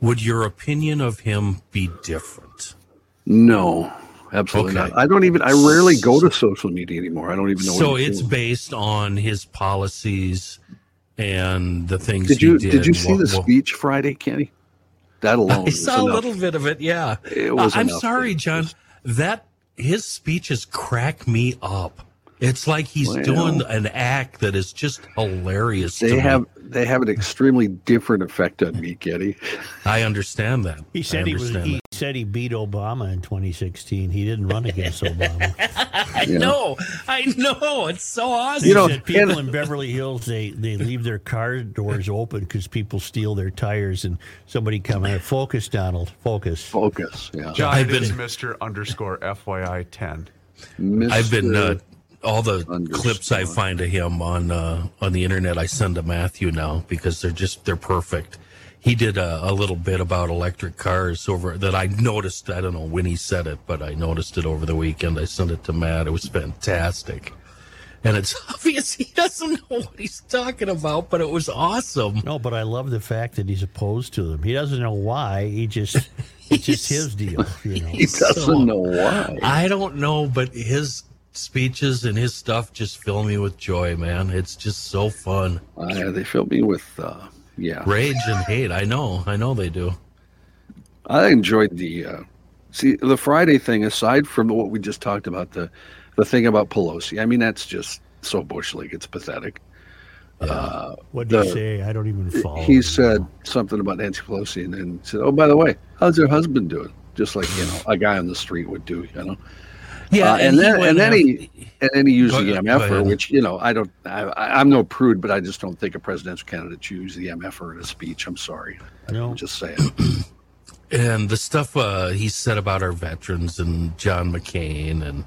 Would your opinion of him be different? No, absolutely Okay. not. I don't even. I rarely go to social media anymore. I don't even know. So it's doing. based on his policies and the things Did you did. did you see What- the speech Friday, Kenny? That alone. I saw a little bit of it. Yeah, It was Uh, I'm sorry, John. That his speeches crack me up. It's like he's Well, doing an act that is just hilarious. to They me. have they have an extremely different effect on me, Getty. I understand that. He said he was. understand He said he beat Obama in 2016. He didn't run against Obama. I know. I know. It's so awesome. He know, said people and- in Beverly Hills they they leave their car doors open because people steal their tires, and somebody come in. Focus, Donald. Focus. Focus. Yeah. John, I've been- Mr. underscore FYI 10. I've been uh, Mr. all the Understand. clips I find of him on uh, on the internet. I send to Matthew now because they're just they're perfect. He did a, a little bit about electric cars over that I noticed. I don't know when he said it, but I noticed it over the weekend. I sent it to Matt. It was fantastic, and it's obvious he doesn't know what he's talking about, but it was awesome. No, but I love the fact that he's opposed to them. He doesn't know why. He just it's just his deal. You know. he doesn't so- know why. I don't know, but his speeches and his stuff just fill me with joy, man. It's just so fun. Uh, they fill me with uh, yeah. Rage and hate. I know. I know they do. I enjoyed the uh, see the Friday thing. Aside from what we just talked about, the the thing about Pelosi. I mean, that's just so bush league. It's pathetic. What did the- he say? I don't even follow. he him. said something about Nancy Pelosi, and then said, "Oh, by the way, how's your husband doing?" Just like you know, a guy on the street would do. You know. Yeah, Uh, and, he then and then af- he and then he used Go the ahead, go MFR, which you know I don't. I, I- I'm no prude, but I just don't think a presidential candidate should use the MFR in a speech. I'm sorry. No. I'm just saying. and the stuff uh, he said about our veterans and John McCain and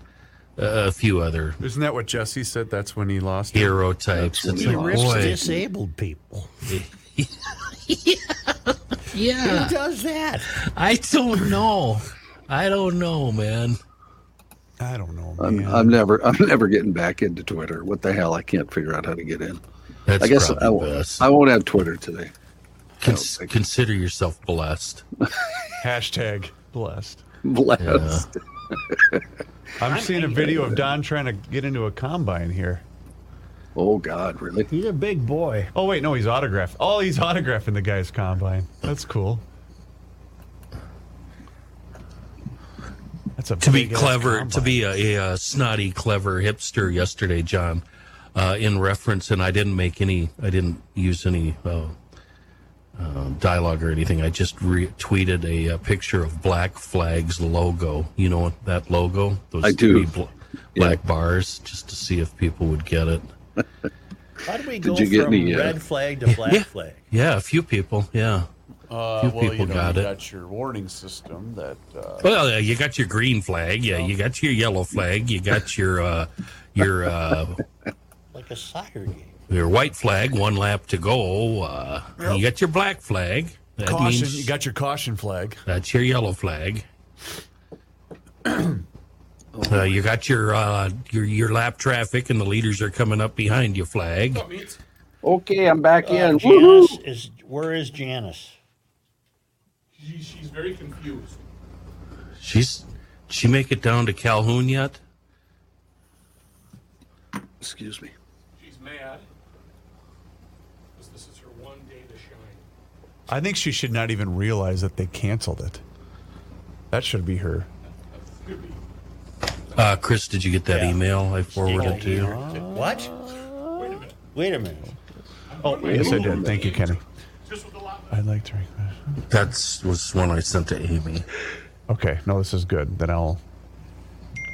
uh, a few other Isn't that what Jesse said? That's when he lost. it? hero types. That's It's He like, rips boy, disabled people. yeah. Who does that? I don't know. I don't know, man. I don't know, I'm. I'm never I'm never getting back into Twitter. What the hell? I can't figure out how to get in. That's I guess probably I, won't- best. I won't have Twitter today. Cons- think- consider yourself blessed. Hashtag blessed. Blessed. I'm, seeing a video of Don trying to get into a combine here. Oh God, really? He's a big boy. Oh wait, no, he's autographed. Oh, he's autographing the guy's combine. That's cool. That's a to be big-ass clever, to be a, a, uh snotty, clever hipster yesterday, John, uh, in reference, and I didn't make any, I didn't use any uh, uh, dialogue or anything. I just re- tweeted a, uh picture of Black Flag's logo. You know that logo? Those I do. three bl- black bars, just to see if people would get it. How do we go you get from any, uh, red flag to black Yeah. flag? Yeah, a few people. Yeah. Uh, Few well, people you know, got you it. got your warning system that uh, Well, yeah, you got your green flag. Yeah, you got your yellow flag. You got your uh, your uh, Like a soccer game. your white flag. One lap to go. Uh, You got your black flag. That caution. means You got your caution flag. that's your yellow flag. Uh, you got your uh, your your lap traffic, and the leaders are coming up behind you. Flag. Okay, I'm back Uh, in. Janice is where is Janice? She, she's very confused. She's she make it down to Calhoun yet? Excuse me. She's mad because this is her one day to shine. I think she should not even realize that they canceled it. That should be her. Uh, Chris, did you get that Yeah. email I forwarded to you? What? Wait a minute. Wait a minute. Oh, yes, I did. Thank you, Kenny. Just with the lot. I'd like to request. That's was one I sent to Amy. Okay, no, this is good. Then I'll.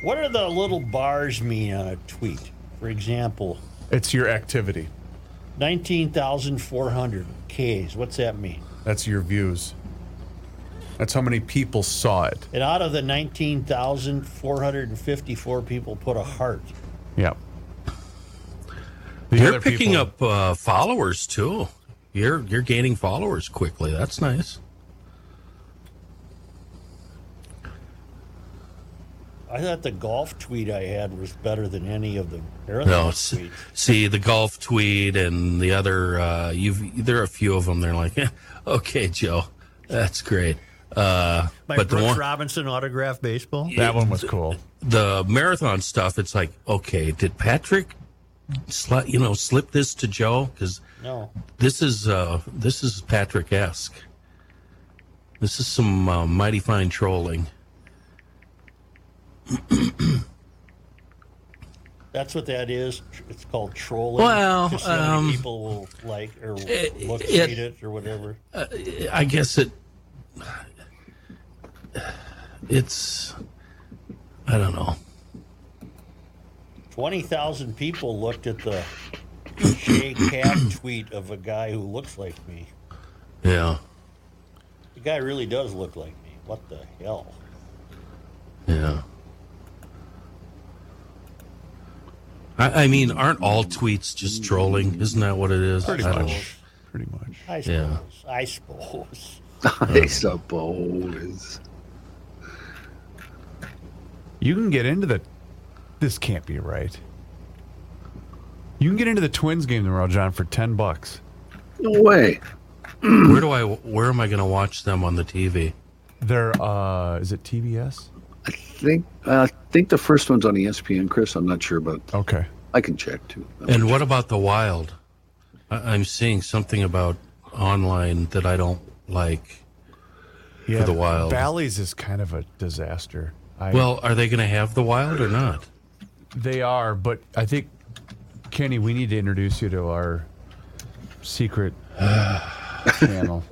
What are the little bars mean on a tweet? For example, It's your activity. 19,400 Ks. What's that mean? That's your views. That's how many people saw it. And out of the 19,454 people put a heart. Yeah. The You're other picking people- up uh, followers too. You're you're gaining followers quickly. That's nice. I thought the golf tweet I had was better than any of the marathon No, tweets. see the golf tweet and the other. Uh, you've there are a few of them. They're like, eh, okay, Joe, That's great. Uh, My but the one, Robinson autograph baseball. That one was cool. the marathon stuff, it's like, okay, did Patrick, sli- you know, slip this to Joe? Because No. this is uh, this is Patrick esque. This is some uh, mighty fine trolling. That's what that is. It's called trolling. Well, Just so um, people will like or it- look it- it or whatever. I guess it. It's. I don't know. Twenty thousand people looked at the Shay Cat tweet of a guy who looks like me. Yeah, The guy really does look like me. What the hell? yeah. I, I mean, aren't all tweets just trolling? Isn't that what it is? Pretty I don't know. much. Pretty much. I suppose. Yeah. I suppose. I suppose. You can get into the. This can't be right. You can get into the Twins game tomorrow, John, for ten bucks. No way. Where do I? Where am I going to watch them on the TV? They're uh, is it TBS? I think uh, I think the first one's on ESPN, Chris. I'm not sure, but Okay. I can check too. And what about the Wild? I, I'm seeing something about online that I don't like. Yeah, the Wild. Bally's is kind of a disaster. I, Well, are they going to have the Wild or not? they are, but I think Kenny, we need to introduce you to our secret channel.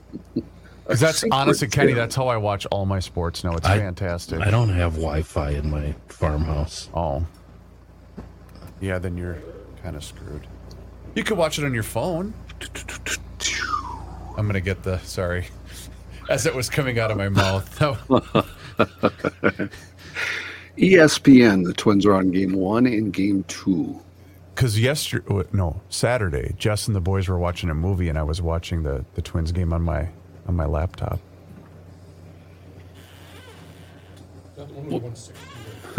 'Cause that's honestly, Kenny, channel. that's how I watch all my sports now. It's I- fantastic. I don't have Wi-Fi in my farmhouse. Oh. Yeah, then you're kind of screwed. You could watch it on your phone. I'm going to get the, sorry. As it was coming out of my mouth. ESPN. The Twins are on game one and game two. Because yesterday, no, Saturday, Jess and the boys were watching a movie, and I was watching the, the Twins game on my on my laptop. That one was 160.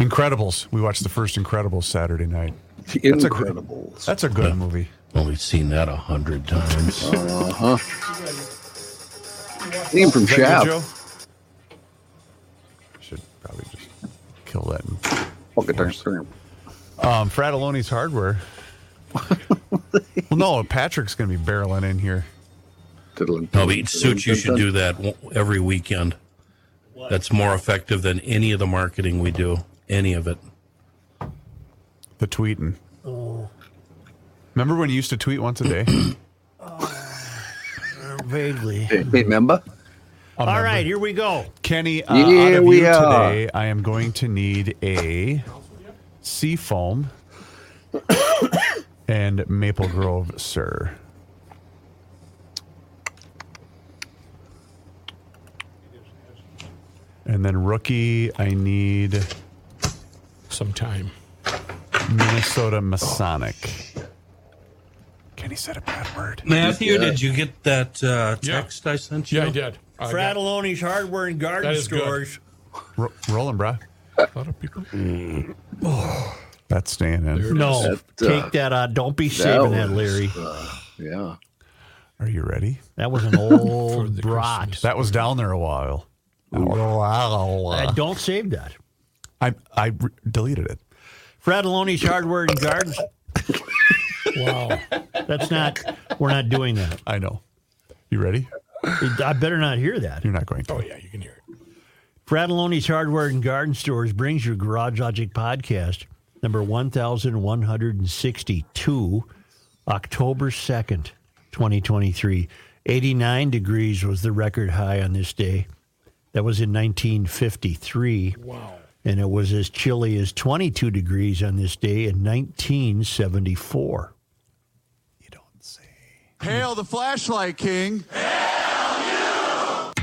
Incredibles. We watched the first Incredibles Saturday night. The That's a gr- Incredibles. That's a good movie. Only seen that a hundred times. Uh huh. Name from Is Shaft. Should probably just kill that. And, Oh, guitar string. Um, Frattallone's Hardware. well, no, Patrick's going to be barreling in here. Diddlin', No, but Suits, you should diddlin'. do that every weekend. That's more effective than any of the marketing we do. Any of it. The tweeting. Oh. Remember when you used to tweet once a day? Vaguely. Hey, hey, member. All right, here we go. Kenny, uh, Yeah, out of we you are. today, I am going to need a sea foam and Maple Grove, sir. And then rookie, I need Some time. Minnesota Masonic. Kenny said a bad word. Matthew, Yeah. did you get that uh, Yeah. text I sent you? Yeah, I did. I got Frattallone's Hardware and Garden That is good. Stores. Ro- rolling, bruh. A lot of people. That's staying in. No, That, uh, take that out. Don't be saving that, was, Larry. uh, yeah. Are you ready? That was an old the brat. Christmas. That was down there a while. Uh, don't save that. I I re- deleted it. Frattallone's Hardware and Gardens. Wow. That's not. We're not doing that. I know. You ready? I better not hear that. You're not going to. Oh, yeah, you can hear it. Frattallone's Hardware and Garden Stores brings your Garage Logic podcast, number 1162, October 2nd, 2023. 89 degrees was the record high on this day. That was in 1953. Wow. And it was as chilly as 22 degrees on this day in 1974. You don't say. Hail the flashlight king.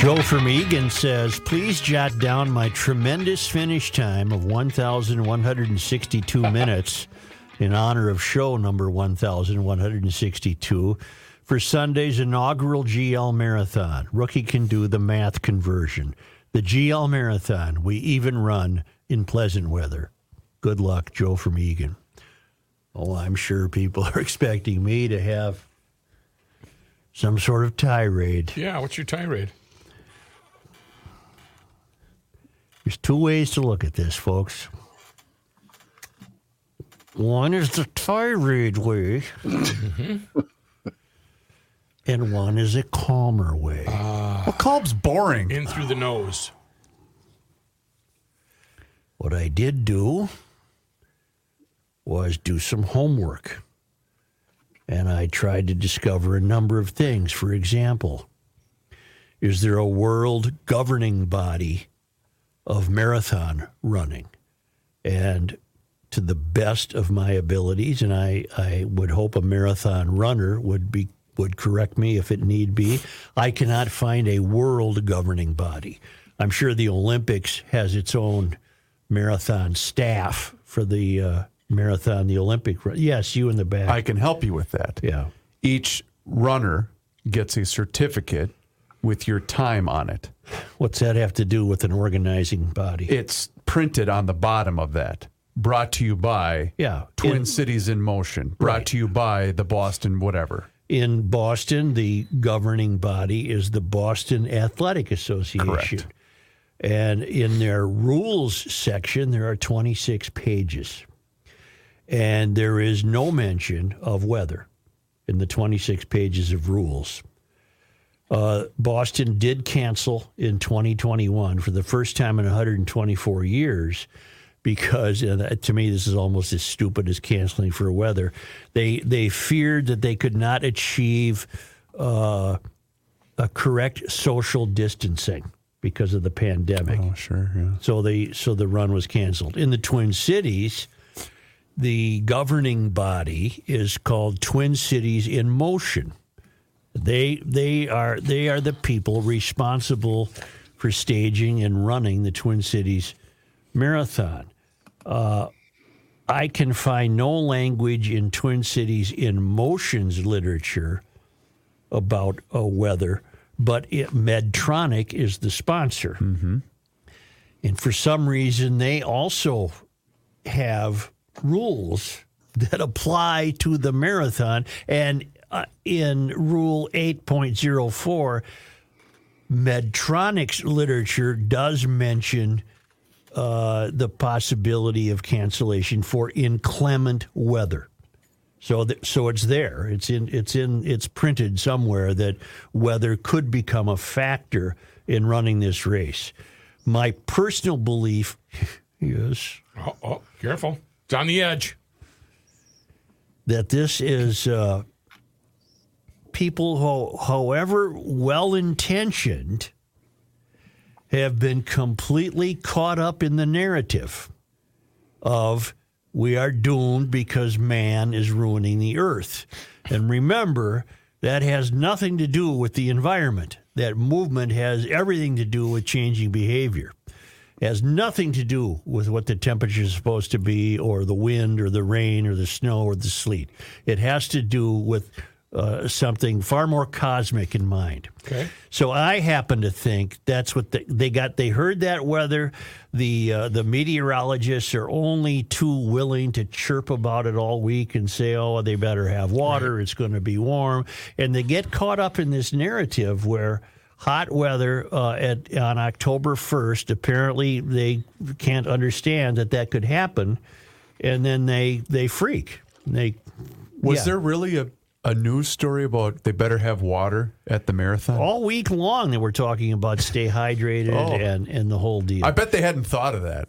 Joe from Eagan says, please jot down my tremendous finish time of 1,162 minutes in honor of show number 1,162 for Sunday's inaugural GL Marathon. Rookie can do the math conversion. The GL Marathon, we even run in pleasant weather. Good luck, Joe from Eagan. Oh, I'm sure people are expecting me to have some sort of tirade. Yeah, what's your tirade? There's two ways to look at this, folks. One is the tirade way, mm-hmm. and one is a calmer way. Ah. Well, Kolb's boring. In through the nose. what I did do was do some homework. And I tried to discover a number of things. For example, is there a world governing body of marathon running? And to the best of my abilities, and I, I would hope a marathon runner would be would correct me if it need be. I cannot find a world governing body. I'm sure the Olympics has its own marathon staff for the uh, marathon, the Olympic. run. Yes, you in the back. I can help you with that. yeah. Each runner gets a certificate with your time on it. What's that have to do with an organizing body? It's printed on the bottom of that. Brought to you by yeah. Twin In, Cities in Motion. Brought Right. to you by the Boston whatever. in Boston, the governing body is the Boston Athletic Association. Correct. And in their rules section, there are 26 pages. And there is no mention of weather in the 26 pages of rules. Uh, Boston did cancel in 2021 for the first time in 124 years because and that- to me this is almost as stupid as canceling for weather. They they feared that they could not achieve uh, a correct social distancing because of the pandemic. Oh, sure. Yeah. So the so the run was canceled. In the Twin Cities, the governing body is called Twin Cities in Motion. They they are they are the people responsible for staging and running the Twin Cities Marathon. Uh, I can find no language in Twin Cities in Motion's literature about uh, weather, but it, Medtronic is the sponsor. And for some reason, they also have rules that apply to the marathon. And uh, in Rule 8.04, Medtronic's literature does mention uh, the possibility of cancellation for inclement weather. So, th- so it's there. It's in. It's in. It's printed somewhere that weather could become a factor in running this race. My personal belief is Oh, oh, careful. It's on the edge. that this is uh, people however well intentioned, have been completely caught up in the narrative of we are doomed because man is ruining the earth. And remember, that has nothing to do with the environment. That movement has everything to do with changing behavior. It has nothing to do with what the temperature is supposed to be, or the wind, or the rain, or the snow, or the sleet. It has to do with uh, something far more cosmic in mind. Okay. So I happen to think that's what they, they got. They heard that weather. The uh, the meteorologists are only too willing to chirp about it all week and say, "Oh, they better have water. It's going to be warm," and they get caught up in this narrative where hot weather uh, at on October first. Apparently, they can't understand that that could happen, and then they they freak. They Was yeah. there really a, a news story about they better have water at the marathon? all week long they were talking about stay hydrated Oh. and and the whole deal. I bet they hadn't thought of that.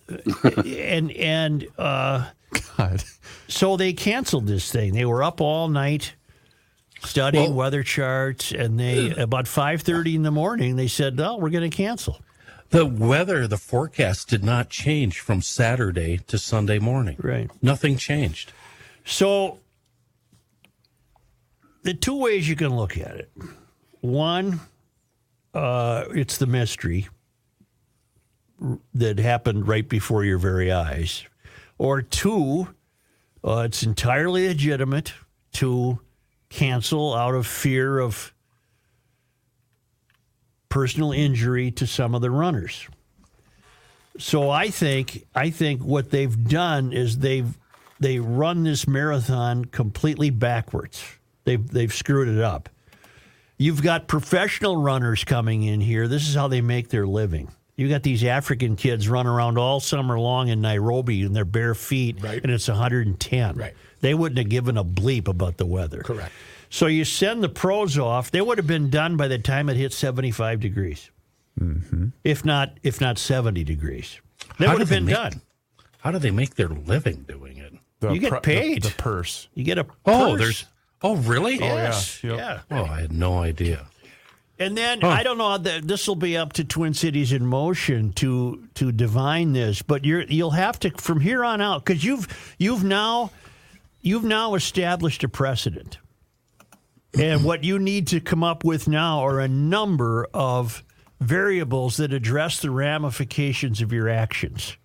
and and uh, God. so they canceled this thing. They were up all night studying Well- weather charts, and they about five thirty in the morning they said, "No, we're going to cancel." The weather, the forecast did not change from Saturday to Sunday morning. Right. Nothing changed. So the two ways you can look at it. One, uh, it's the mystery that happened right before your very eyes, or two, uh, it's entirely legitimate to cancel out of fear of personal injury to some of the runners. So I think I think what they've done is they've they run this marathon completely backwards. They've they've screwed it up. You've got professional runners coming in here. This is how they make their living. You got these African kids run around all summer long in Nairobi in their bare feet, Right. and it's 110. Right. They wouldn't have given a bleep about the weather. Correct. So you send the pros off. They would have been done by the time it hit 75 degrees, mm-hmm. if not if not 70 degrees. They How would have been make- done. How do they make their living doing it? The You get pr- the- paid. The, purse. You get a Oh, there's. Oh, really? yes, Yep. yeah. Oh, I had no idea. And then I don't know. That this will be up to Twin Cities in Motion to to divine this, but you're you'll have to from here on out because you've you've now you've now established a precedent, and what you need to come up with now are a number of variables that address the ramifications of your actions.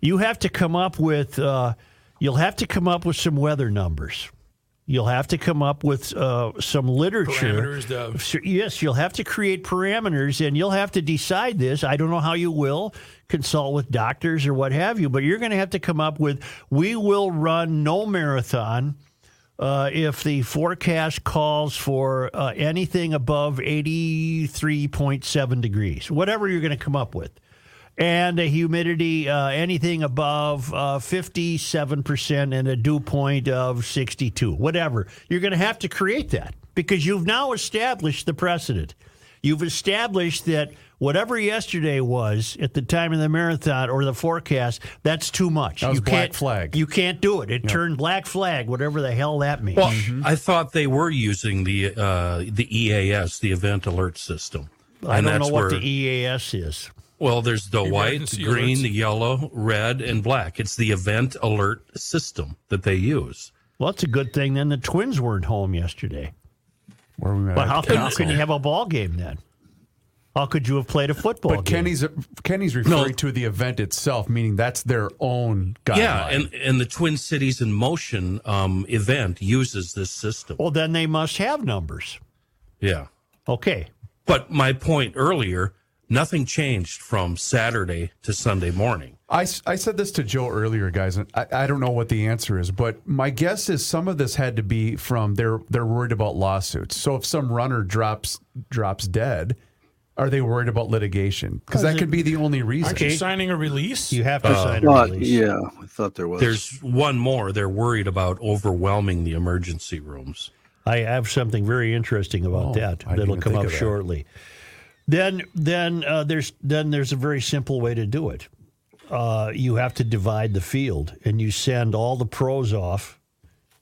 You have to come up with uh, you'll have to come up with some weather numbers. You'll have to come up with uh, some literature. Parameters, So, yes, you'll have to create parameters and you'll have to decide this. I don't know how you will consult with doctors or what have you, but you're going to have to come up with we will run no marathon uh, if the forecast calls for uh, anything above 83.7 degrees, whatever you're going to come up with. And a humidity, uh, anything above uh, 57% and a dew point of 62, whatever. You're going to have to create that because you've now established the precedent. You've established that whatever yesterday was at the time of the marathon or the forecast, that's too much. That you can't, flag. You can't do it. It turned black flag, whatever the hell that means. Well, I thought they were using the uh, the EAS, the Event Alert System. I And don't know what where- the EAS is. Well, there's the white, the green, alerts. the yellow, red, and black. It's the Event Alert System that they use. Well, it's a good thing then the Twins weren't home yesterday. Where we met. But how, how can you have a ball game then? How could you have played a football But game? Kenny's Kenny's referring to the event itself, meaning that's their own guideline. Yeah, and and the Twin Cities in Motion um, event uses this system. well, then they must have numbers. Yeah, Okay. but my point earlier, nothing changed from Saturday to Sunday morning. I, I said this to Joe earlier, guys, and I, I don't know what the answer is, but my guess is some of this had to be from they're they're worried about lawsuits. So if some runner drops drops dead, are they worried about litigation? Because that could be the only reason. Aren't you signing a release? You have to uh, sign a release. yeah, I thought there was. There's one more. They're worried about overwhelming the emergency rooms. I have something very interesting about Oh, that that'll come up of that. Then, then uh, there's then there's a very simple way to do it. Uh, you have to divide the field, and you send all the pros off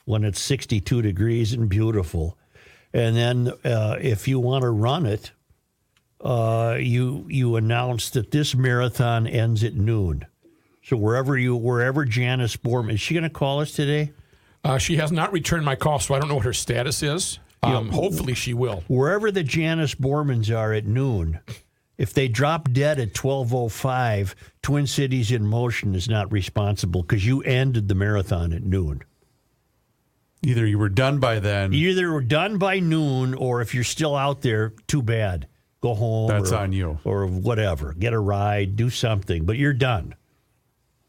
when it's 62 degrees and beautiful, and then uh, if you want to run it, uh, you you announce that this marathon ends at noon. So wherever you wherever Janice Borman is she going to call us today? Uh, she has not returned my call, so I don't know what her status is. Um, hopefully, she will. wherever the Janice Bormans are at noon, if they drop dead at 12:05, Twin Cities in Motion is not responsible because you ended the marathon at noon. Either you were done by then. Either you were done by noon, or if you're still out there, too bad. Go home. That's or, on you. Or whatever. Get a ride. Do something. But you're done.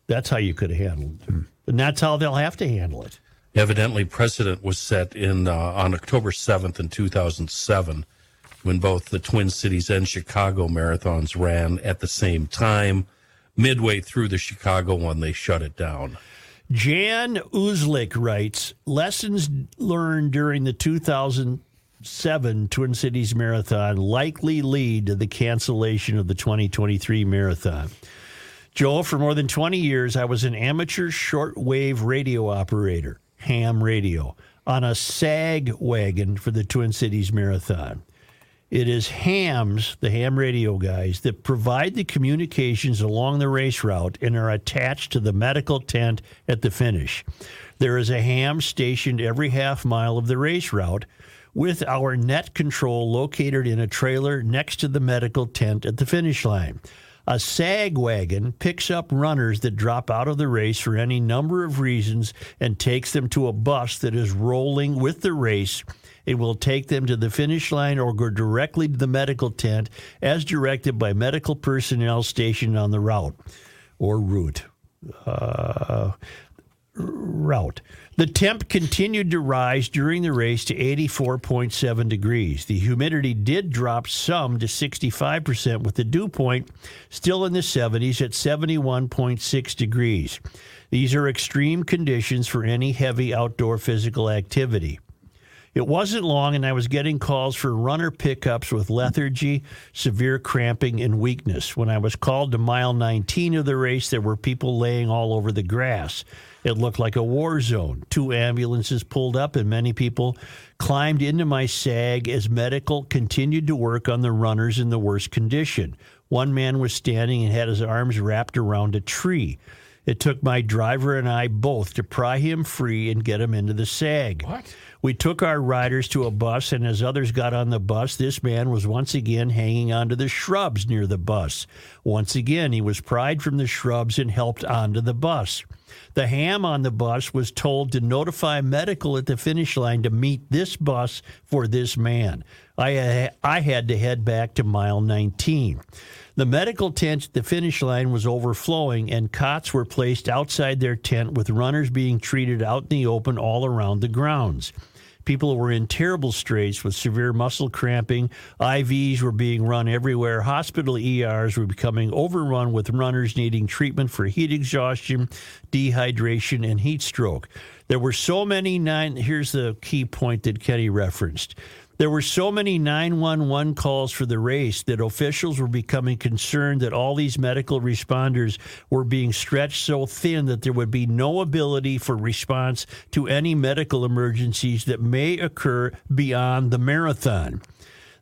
That's how you could have handled it, and that's how they'll have to handle it. Evidently, precedent was set in uh, on October 7th in 2007 when both the Twin Cities and Chicago marathons ran at the same time. Midway through the Chicago one, they shut it down. Jan Uzlik writes Lessons learned during the 2007 Twin Cities Marathon likely lead to the cancellation of the 2023 marathon. Joel, for more than 20 years, I was an amateur shortwave radio operator, ham radio, on a SAG wagon for the Twin Cities Marathon. It is hams, the ham radio guys, that provide the communications along the race route and are attached to the medical tent at the finish. There is a ham stationed every half mile of the race route with our net control located in a trailer next to the medical tent at the finish line. A SAG wagon picks up runners that drop out of the race for any number of reasons and takes them to a bus that is rolling with the race. It will take them to the finish line or go directly to the medical tent as directed by medical personnel stationed on the route or route. Uh, route. The temp continued to rise during the race to 84.7 degrees. The humidity did drop some to 65%, with the dew point still in the 70s at 71.6 degrees. These are extreme conditions for any heavy outdoor physical activity. It wasn't long, and I was getting calls for runner pickups with lethargy, severe cramping, and weakness. When I was called to mile 19 of the race, there were people laying all over the grass. It looked like a war zone. Two ambulances pulled up, and many people climbed into my sag as medical continued to work on the runners in the worst condition. One man was standing and had his arms wrapped around a tree. It took my driver and I both to pry him free and get him into the sag. What? We took our riders to a bus, and as others got on the bus, this man was once again hanging onto the shrubs near the bus. Once again, he was pried from the shrubs and helped onto the bus. The ham on the bus was told to notify medical at the finish line to meet this bus for this man. I, I had to head back to mile 19. The medical tent at the finish line was overflowing, and cots were placed outside their tent with runners being treated out in the open all around the grounds. People were in terrible straits with severe muscle cramping. IVs were being run everywhere. Hospital ERs were becoming overrun with runners needing treatment for heat exhaustion, dehydration, and heat stroke. There were so many nine. Here's the key point that Kenny referenced. There were so many 911 calls for the race that officials were becoming concerned that all these medical responders were being stretched so thin that there would be no ability for response to any medical emergencies that may occur beyond the marathon.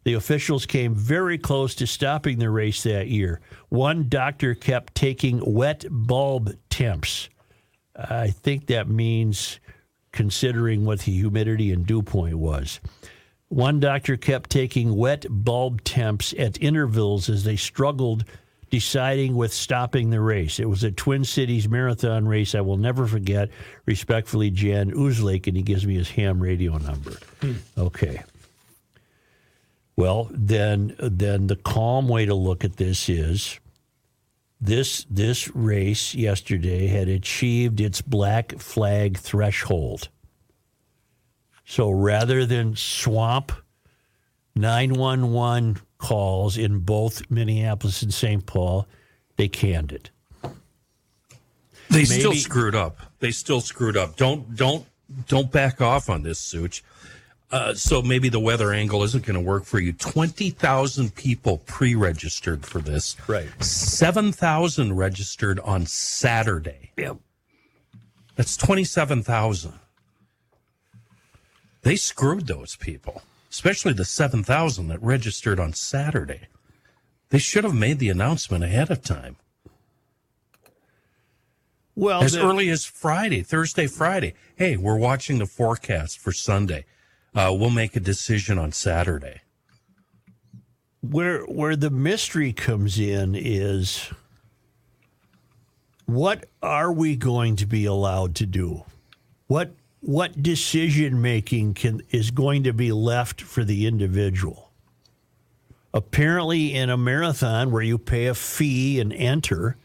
The officials came very close to stopping the race that year. One doctor kept taking wet bulb temps. I think that means considering what the humidity and dew point was. One doctor kept taking wet bulb temps at intervals as they struggled deciding with stopping the race. It was a Twin Cities marathon race I will never forget. Respectfully, Jan Uzlake, and he gives me his ham radio number. Hmm. Okay. Well, then, then the calm way to look at this is this this race yesterday had achieved its black flag threshold. So rather than swamp 911 calls in both Minneapolis and St. Paul, they canned it. They still screwed up. They still screwed up. Don't don't don't back off on this, Such. Uh, so maybe the weather angle isn't going to work for you. Twenty thousand people pre-registered for this. Right. Seven thousand registered on Saturday. Yep. That's twenty-seven thousand. They screwed those people, especially the seven thousand that registered on Saturday. They should have made the announcement ahead of time Well, as the- early as Friday, Thursday, Friday. Hey, we're watching the forecast for Sunday. Uh, we'll make a decision on Saturday. where where the mystery comes in is what are we going to be allowed to do? What what decision making can is going to be left for the individual? Apparently in a marathon where you pay a fee and enter,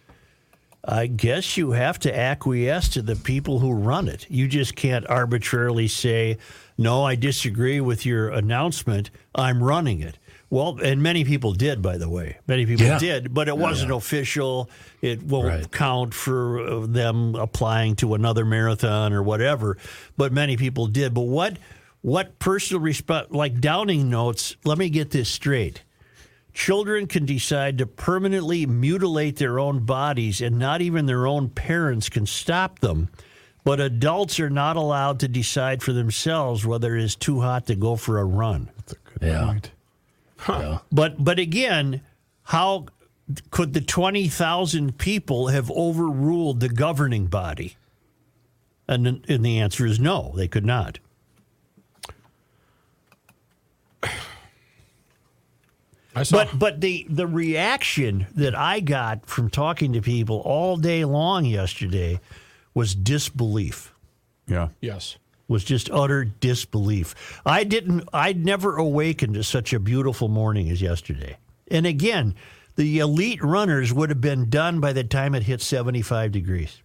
I guess you have to acquiesce to the people who run it. You just can't arbitrarily say, "No, I disagree with your announcement. I'm running it." Well, and many people did, by the way. Many people Yeah. did, but it wasn't official. It won't Right. count for uh, them applying to another marathon or whatever. But many people did. But what what personal response like Downing notes? Let me get this straight. Children can decide to permanently mutilate their own bodies, and not even their own parents can stop them. But adults are not allowed to decide for themselves whether it is too hot to go for a run. That's a Yeah. Point. But but again, how could the 20,000 people have overruled the governing body? And, and the answer is no, they could not. Saw- but but the, the reaction that I got from talking to people all day long yesterday was disbelief. Yeah. Yes. Was just utter disbelief. I didn't. I'd never awakened to such a beautiful morning as yesterday. And again, the elite runners would have been done by the time it hit seventy five degrees.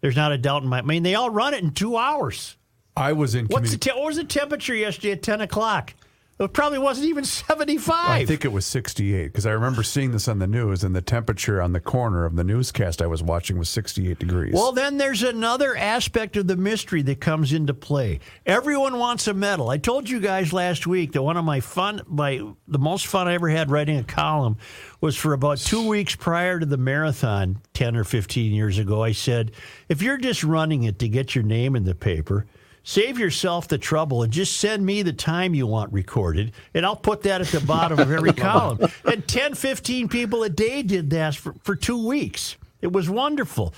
There's not a doubt in my. I mean, they all run it in two hours. I was in What's the te- what was the temperature yesterday at ten o'clock? It probably wasn't even 75. I think it was 68 because I remember seeing this on the news, and the temperature on the corner of the newscast I was watching was 68 degrees. Well, then there's another aspect of the mystery that comes into play. Everyone wants a medal. I told you guys last week that one of my fun, my the most fun I ever had writing a column was for about two weeks prior to the marathon, ten or fifteen years ago. I said, if you're just running it to get your name in the paper. Save yourself the trouble and just send me the time you want recorded, and I'll put that at the bottom of every column. And 10, 15 people a day did that for, for two weeks. It was wonderful.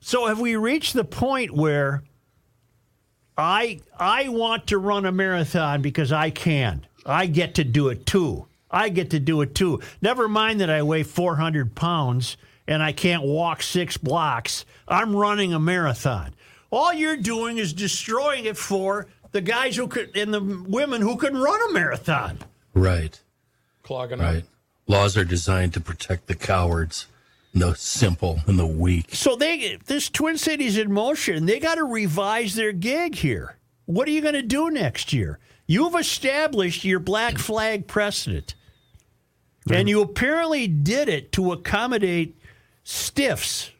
So have we reached the point where I I want to run a marathon because I can. I get to do it too. I get to do it too. Never mind that I weigh 400 pounds and I can't walk six blocks. I'm running a marathon. All you're doing is destroying it for the guys who could and the women who can run a marathon. Right. Clogging up. Right. Laws are designed to protect the cowards, the simple, and the weak. So they this Twin Cities in motion. They got to revise their gig here. What are you going to do next year? You've established your black flag precedent, and you apparently did it to accommodate stiffs.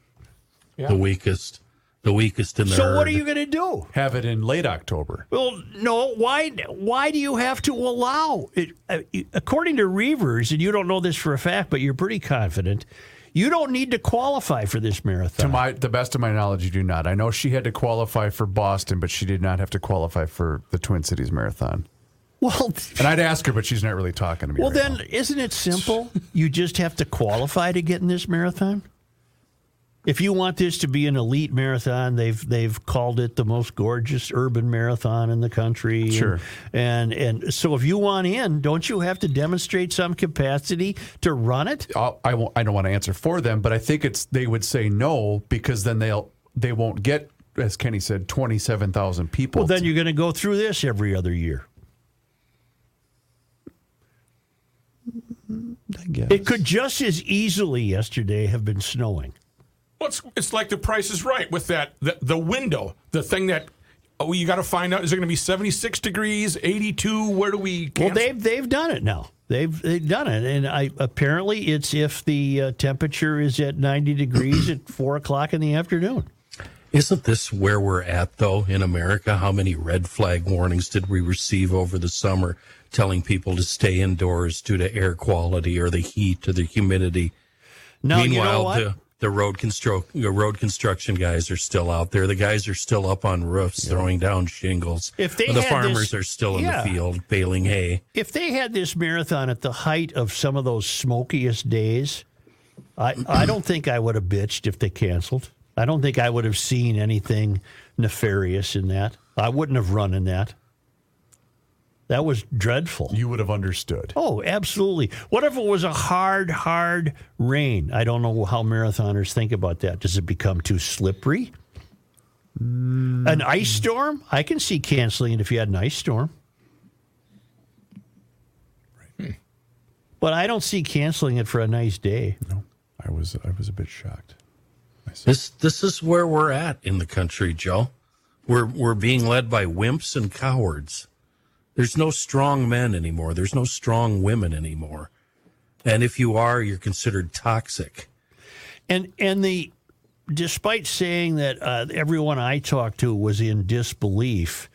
The weakest. The weakest in the So what are you going to do? Have it in late October. Well, no. Why? Why do you have to allow it? Uh, according to Reuvers, and you don't know this for a fact, but you're pretty confident. You don't need to qualify for this marathon. To my, the best of my knowledge, you do not. I know she had to qualify for Boston, but she did not have to qualify for the Twin Cities Marathon. well, And I'd ask her, but she's not really talking to me. Well, right then, now. isn't it simple? you just have to qualify to get in this marathon. If you want this to be an elite marathon, they've they've called it the most gorgeous urban marathon in the country. Sure. And and, so if you want in, don't you have to demonstrate some capacity to run it? I'll, I won't. I don't want to answer for them, but I think it's they would say no because then they'll they won't get, as Kenny said, twenty seven thousand people. Well, then you're going to go through this every other year. I guess. It could just as easily yesterday have been snowing. Well, it's, it's like the price is right with that the, the window, the thing that oh, you got to find out is it going to be 76 degrees, 82? Where do we Well, they've they've done it now. They've they've done it, and I apparently it's if the uh, temperature is at ninety degrees at four o'clock in the afternoon. Isn't this where we're at, though, in America? How many red flag warnings did we receive over the summer telling people to stay indoors due to air quality or the heat or the humidity? Now you know what? The, the road construct the road construction guys are still out there. The guys are still up on roofs throwing down shingles. If they the farmers this- are still in Yeah. the field baling hay. if they had this marathon at the height of some of those smokiest days, I I don't think I would have bitched if they canceled. I don't think I would have seen anything nefarious in that. I wouldn't have run in that. That was dreadful. you would have understood. Oh, absolutely. What if it was a hard, hard rain? I don't know how marathoners think about that. Does it become too slippery? Mm. An ice storm? I can see canceling it if you had an ice storm. Hmm. But I don't see canceling it for a nice day. No, I was I was a bit shocked. This this is where we're at in the country, Joe. We're we're being led by wimps and cowards. There's no strong men anymore. There's no strong women anymore. And if you are, you're considered toxic. And and the despite saying that uh, everyone I talked to was in disbelief,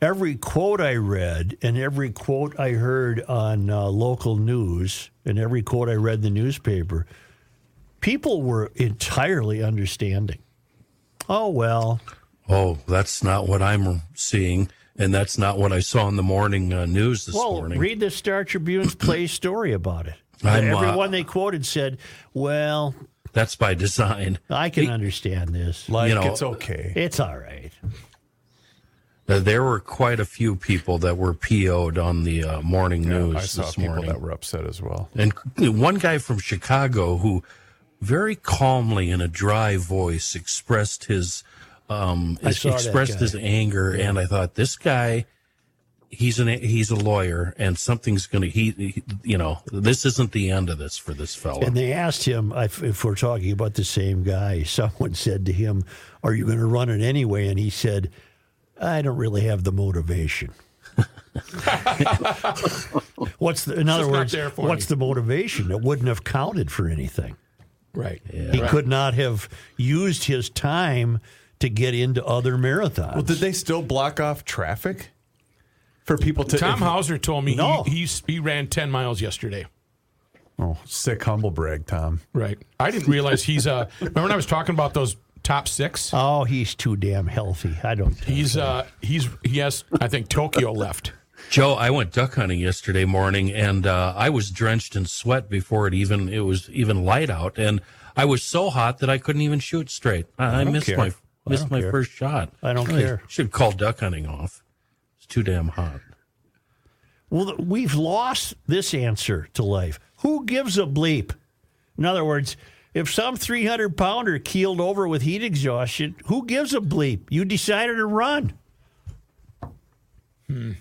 every quote I read and every quote I heard on uh, local news and every quote I read in the newspaper, people were entirely understanding. Oh well, Oh, that's not what I'm seeing, and that's not what I saw in the morning uh, news this well, morning. read the Star Tribune's play story about it. I'm, uh, Everyone they quoted said, "Well, that's by design. I can understand this. Like You know, it's okay. It's all right." Uh, there were quite a few people that were PO'd on the uh, morning news I saw this people morning. that were upset as well. And one guy from Chicago who very calmly in a dry voice expressed his um I expressed his anger and I thought this guy he's an he's a lawyer and something's going to he, he you know this isn't the end of this for this fellow. And they asked him if, if we're talking about the same guy. Someone said to him, "Are you going to run it anyway?" And he said, "I don't really have the motivation." what's the, in other words? What's me. the motivation? It wouldn't have counted for anything. Right. He could not have used his time to get into other marathons. Well, did they still block off traffic for people to? Tom if- Hauser told me No. he, he he ran ten miles yesterday. Oh, sick humble brag, Tom. Right. I didn't realize he's uh. Remember when I was talking about those top six? Oh, he's too damn healthy. I don't. He's uh he's he has I think Tokyo left. Joe, I went duck hunting yesterday morning, and uh, I was drenched in sweat before it even it was even light out, and I was so hot that I couldn't even shoot straight. I, I, don't missed care. my I missed my care. first shot. I don't Really care. Should call duck hunting off. It's too damn hot. Well, we've lost this answer to life. Who gives a bleep? In other words, if some 300 pounder keeled over with heat exhaustion, who gives a bleep? You decided to run. Hmm.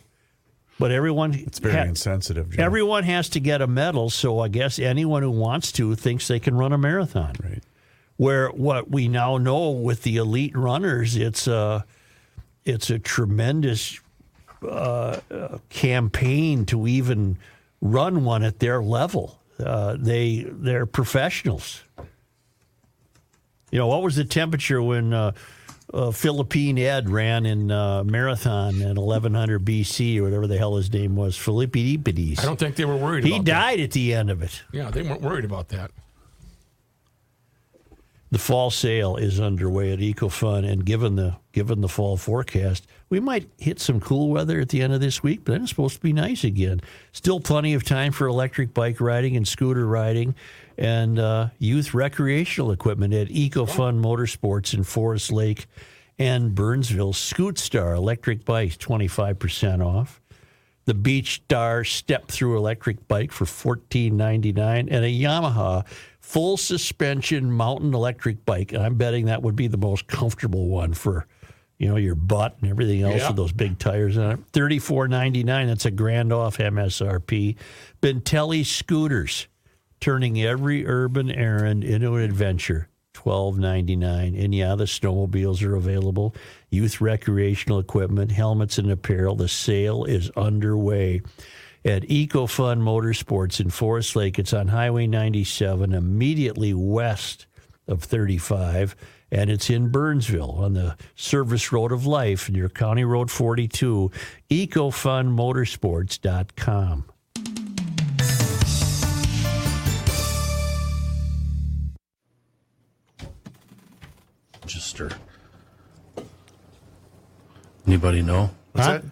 But everyone, It's very ha- insensitive. Joe. everyone has to get a medal. So I guess anyone who wants to thinks they can run a marathon. right. Where what we now know with the elite runners, it's a it's a tremendous uh, uh, campaign to even run one at their level. Uh, they they're professionals. You know what was the temperature when uh, uh, Philippine Ed ran in uh, marathon at 1100 BC or whatever the hell his name was, Philippides. I don't think they were worried He about that. died at the end of it. Yeah, they weren't worried about that. The fall sale is underway at EcoFun, and given the given the fall forecast, we might hit some cool weather at the end of this week. But then it's supposed to be nice again. Still plenty of time for electric bike riding and scooter riding, and uh, youth recreational equipment at EcoFun Motorsports in Forest Lake and Burnsville. Scoot Star electric bikes twenty five percent off. The Beach Star step through electric bike for fourteen ninety nine, and a Yamaha full suspension mountain electric bike. And I'm betting that would be the most comfortable one for, you know, your butt and everything else Yeah. with those big tires on it. Thirty four ninety nine. That's a grand off MSRP. Bintelli scooters, turning every urban errand into an adventure. Twelve ninety nine, and yeah, the snowmobiles are available. Youth recreational equipment, helmets, and apparel. The sale is underway at EcoFun Motorsports in Forest Lake. It's on Highway 97, immediately west of 35, and it's in Burnsville on the service road of life near County Road 42. EcoFunMotorsports.com. Register. Uh, anybody know What's Huh? that?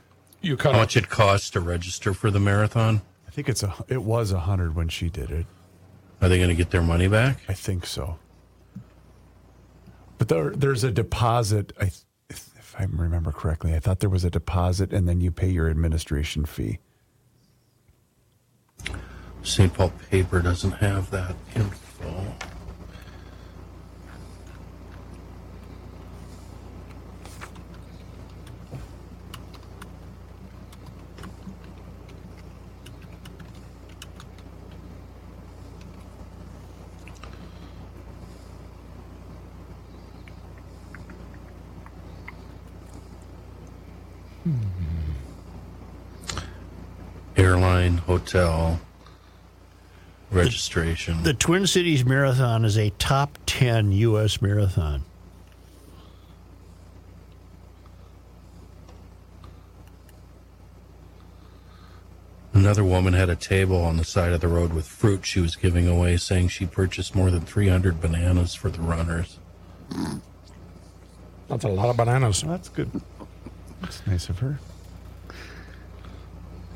You cut how off. much it costs to register for the marathon? I think it's a. It was a hundred when she did it. Are they going to get their money back? I think so. But there, there's a deposit. I, if I remember correctly, I thought there was a deposit, and then you pay your administration fee. St. Paul paper doesn't have that info. Airline, hotel, registration. The Twin Cities Marathon is a top 10 U.S. marathon. Another woman had a table on the side of the road with fruit she was giving away, saying she purchased more than 300 bananas for the runners. That's a lot of bananas. That's good. That's nice of her.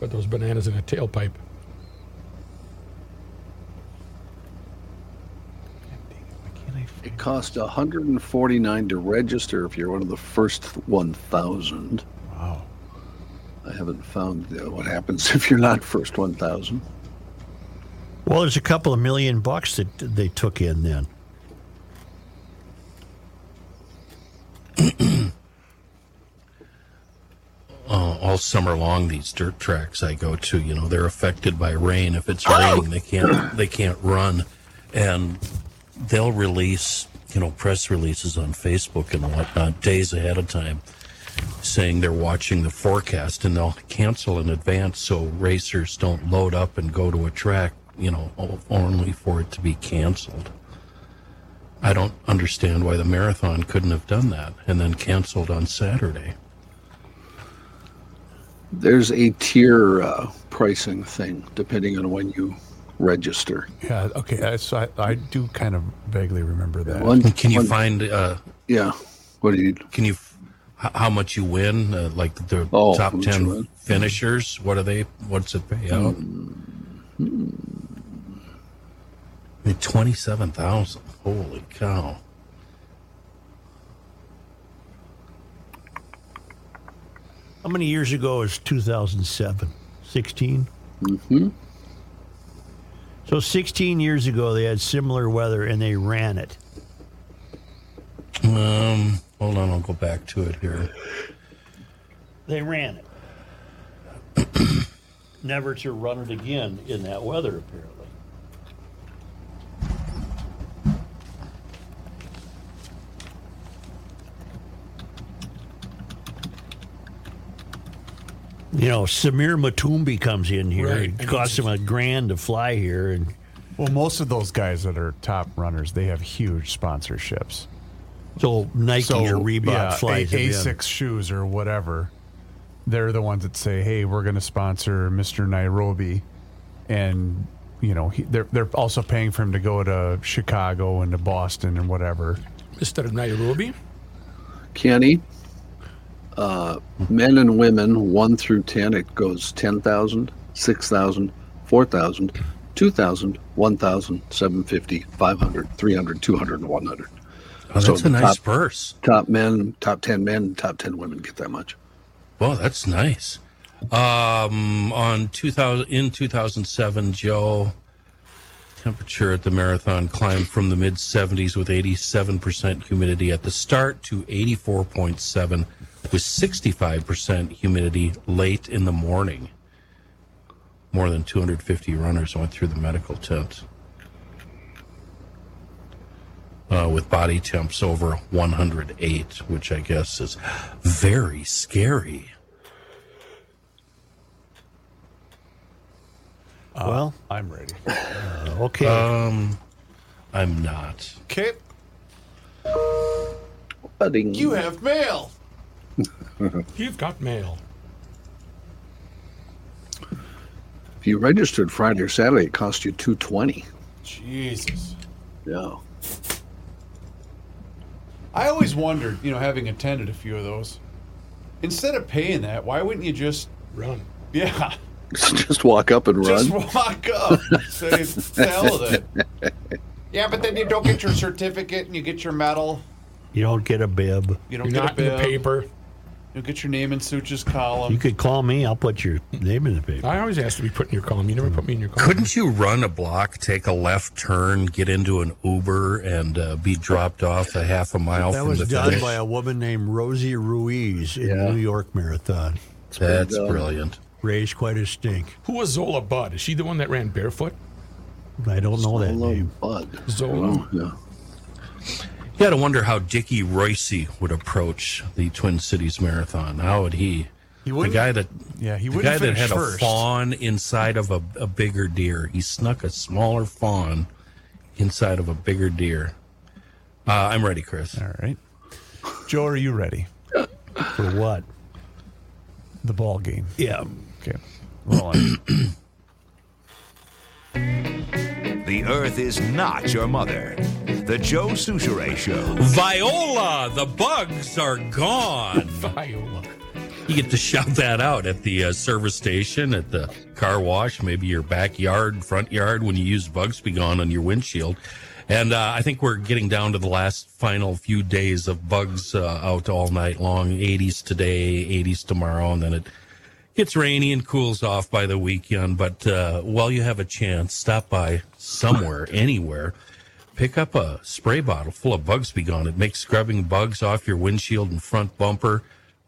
Put those bananas in a tailpipe. It cost 149 to register if you're one of the first 1,000. Wow. I haven't found uh, what happens if you're not first 1,000. Well, there's a couple of million bucks that they took in then. uh, all summer long these dirt tracks I go to, you know, they're affected by rain. If it's oh. raining, they can't they can't run, and they'll release you know press releases on Facebook and whatnot days ahead of time, saying they're watching the forecast and they'll cancel in advance so racers don't load up and go to a track, you know, only for it to be canceled. I don't understand why the marathon couldn't have done that and then canceled on Saturday. There's a tier uh, pricing thing depending on when you register. Yeah. Okay. I, so I, I do kind of vaguely remember that. One, Can you one- find uh, Yeah. What do you? Can you how much you win? Uh, like the Oh, top how much you ten finishers? What are they? What's it pay out? I mean, twenty-seven thousand. Holy cow! How many years ago is 2007? 16? Mm-hmm. So 16 years ago, they had similar weather and they ran it. Um, hold on, I'll go back to it here. They ran it. Never to run it again in that weather, apparently. You know, Samir Matumbi comes in here. Right. It costs him a grand to fly here, and Well, most of those guys that are top runners, they have huge sponsorships. so Nike or Reebok yeah, flies A- him in. Asics shoes or whatever. They're the ones that say, "Hey, we're going to sponsor Mr. Nairobi," and you know he, they're they're also paying for him to go to Chicago and to Boston and whatever. Mr. Nairobi. Kenny, uh, men and women, 1 through 10, it goes 10,000, 6,000, 4,000, 2,000, 1,000, 750, 500, 300, 200, and 100. Oh, So that's the a nice top- purse. Top men, top 10 men, top 10 women get that much. Well, that's nice. Um, on 2000 in 2007, Joe, temperature at the marathon climbed from the mid 70s with 87% humidity at the start to 84.7 with 65% humidity late in the morning. More than 250 runners went through the medical tent. Uh, with body temps over 108, which I guess is very scary. well, I'm ready. okay. Um, I'm not. Okay, you have mail. Mm-hmm. You've got mail. if you registered Friday or Saturday, it cost you 220 Jesus. Yeah. I always wondered, you know, having attended a few of those, instead of paying that, why wouldn't you just, Run. yeah, Just walk up and run. just walk up, say, "The hell it. Yeah, but then you don't get your certificate and you get your medal. you don't get a bib. You don't You're get not a in the paper. You'll get your name in Such's column. You could call me. I'll put your name in the paper. I always ask to be put in your column. You never put me in your column. Couldn't you run a block, take a left turn, get into an Uber, and uh, be dropped off a half a mile That from was done finish? by a woman named Rosie Ruiz in Yeah. New York Marathon. That's done. brilliant. Raised quite a stink. Who was Zola Budd? Is she the one that ran barefoot? I don't know that Hello, name. Budd. Zola. Oh, yeah. You got to wonder how Dickie Royce would approach the Twin Cities Marathon. How would he? He the wouldn't- guy that yeah, he the wouldn't guy that had first. a fawn inside of a, a bigger deer. He snuck a smaller fawn inside of a bigger deer. Uh, I'm ready, Chris. All right. Joe, are you ready? For what? The ball game. Yeah. Okay. Roll on. The Earth is not your mother. The Joe Soucheray Show. Viola, the bugs are gone. Viola. You get to shout that out at the uh, service station, at the car wash, maybe your backyard, front yard when you use Bugs Be Gone on your windshield. And uh, I think we're getting down to the last final few days of bugs uh, out all night long. 80s today, 80s tomorrow, and then it Gets rainy and cools off by the weekend, but uh, while you have a chance, stop by somewhere, anywhere. Pick up a spray bottle full of Bugs Be Gone. It makes scrubbing bugs off your windshield and front bumper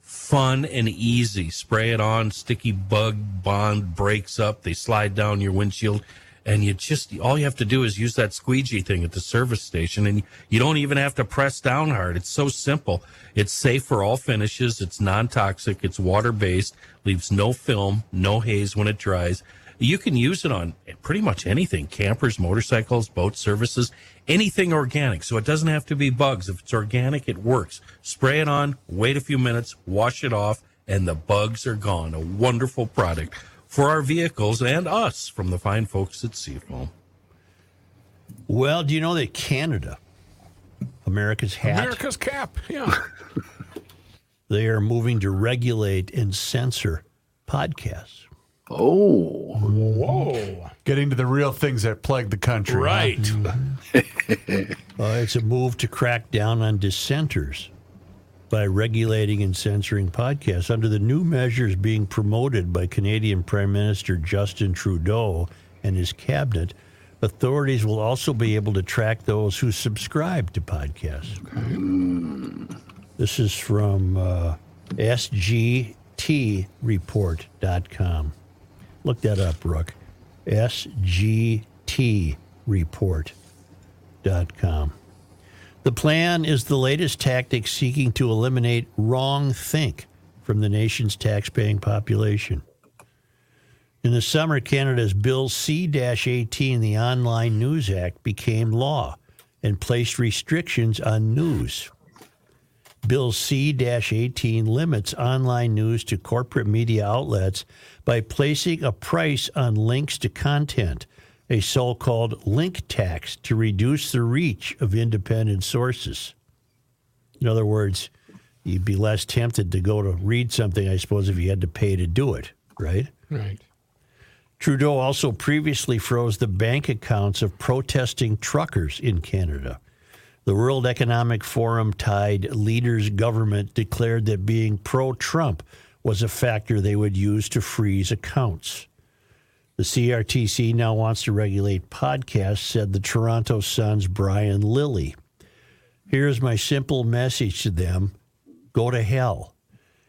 fun and easy. Spray it on, sticky bug bond breaks up, they slide down your windshield, and you just all you have to do is use that squeegee thing at the service station, and you don't even have to press down hard. It's so simple. It's safe for all finishes. It's non-toxic. It's water-based. Leaves no film, no haze when it dries. You can use it on pretty much anything campers, motorcycles, boat services, anything organic. So it doesn't have to be bugs. If it's organic, it works. Spray it on, wait a few minutes, wash it off, and the bugs are gone. A wonderful product for our vehicles and us from the fine folks at Seafoam. Well, do you know that Canada, America's hat, America's cap. Yeah. they are moving to regulate and censor podcasts. Oh, Whoa. Getting to the real things that plague the country. huh? Right. Uh, it's a move to crack down on dissenters by regulating and censoring podcasts. Under the new measures being promoted by Canadian Prime Minister Justin Trudeau and his cabinet, authorities will also be able to track those who subscribe to podcasts. This is from uh, sgtreport.com. Look that up, Rook. sgtreport.com. The plan is the latest tactic seeking to eliminate wrong think from the nation's tax-paying population. In the summer, Canada's Bill C 18, the Online News Act, became law and placed restrictions on news. Bill C 18 limits online news to corporate media outlets by placing a price on links to content, a so called link tax to reduce the reach of independent sources. In other words, you'd be less tempted to go to read something, I suppose, if you had to pay to do it, right? Right. Trudeau also previously froze the bank accounts of protesting truckers in Canada. The World Economic Forum tied leaders' government declared that being pro Trump was a factor they would use to freeze accounts. The CRTC now wants to regulate podcasts, said the Toronto Sun's Brian Lilley. Here's my simple message to them go to hell.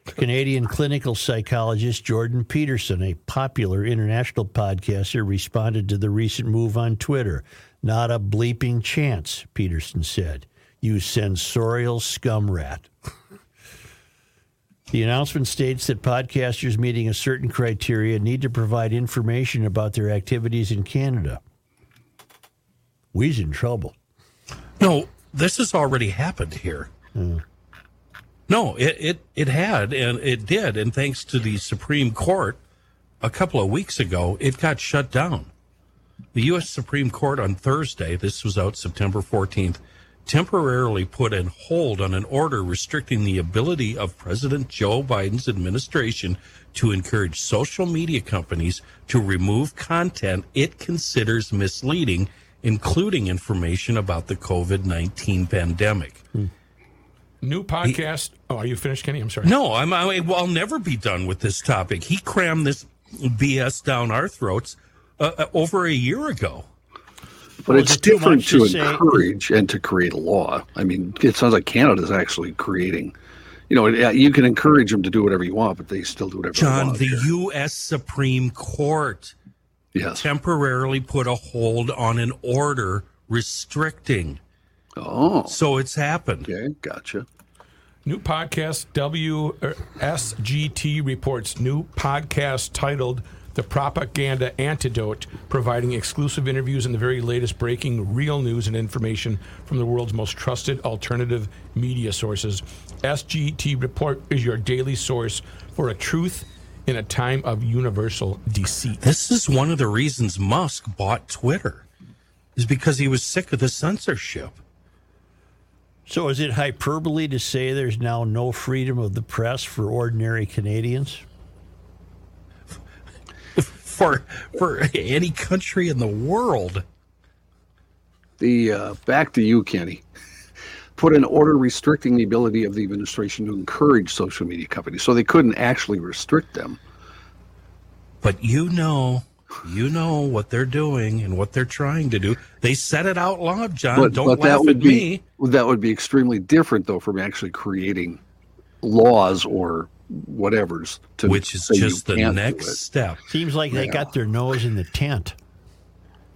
Canadian clinical psychologist Jordan Peterson, a popular international podcaster, responded to the recent move on Twitter. Not a bleeping chance, Peterson said. You censorial scum rat. The announcement states that podcasters meeting a certain criteria need to provide information about their activities in Canada. We's in trouble. No, this has already happened here. Hmm. No, it, it, it had, and it did. And thanks to the Supreme Court a couple of weeks ago, it got shut down. The U.S. Supreme Court on Thursday, this was out September 14th, temporarily put a hold on an order restricting the ability of President Joe Biden's administration to encourage social media companies to remove content it considers misleading, including information about the COVID 19 pandemic. New podcast. Oh, are you finished, Kenny? I'm sorry. No, I'm, I, well, I'll never be done with this topic. He crammed this BS down our throats uh, uh, over a year ago. But Well, it's it different to to say- encourage and to create a law. I mean, it sounds like Canada's actually creating. You know, you can encourage them to do whatever you want, but they still do whatever they John, want. the here. U.S. Supreme Court yes. temporarily put a hold on an order restricting. Oh, So it's happened. okay, gotcha. New podcast W er, reports new podcast titled The Propaganda Antidote, providing exclusive interviews and the very latest breaking real news and information from the world's most trusted alternative media sources. SGT Report is your daily source for a truth in a time of universal deceit. This is one of the reasons Musk bought Twitter, is because he was sick of the censorship. So, is it hyperbole to say there's now no freedom of the press for ordinary Canadians? For for any country in the world. The uh, back to you, Kenny. Put an order restricting the ability of the administration to encourage social media companies, so they couldn't actually restrict them. But you know, you know what they're doing and what they're trying to do. They said it out loud, John. But, Don't but laugh that would at be me. that would be extremely different though from actually creating laws or whatever's to Which is just the next step. Seems like they got their nose in the tent.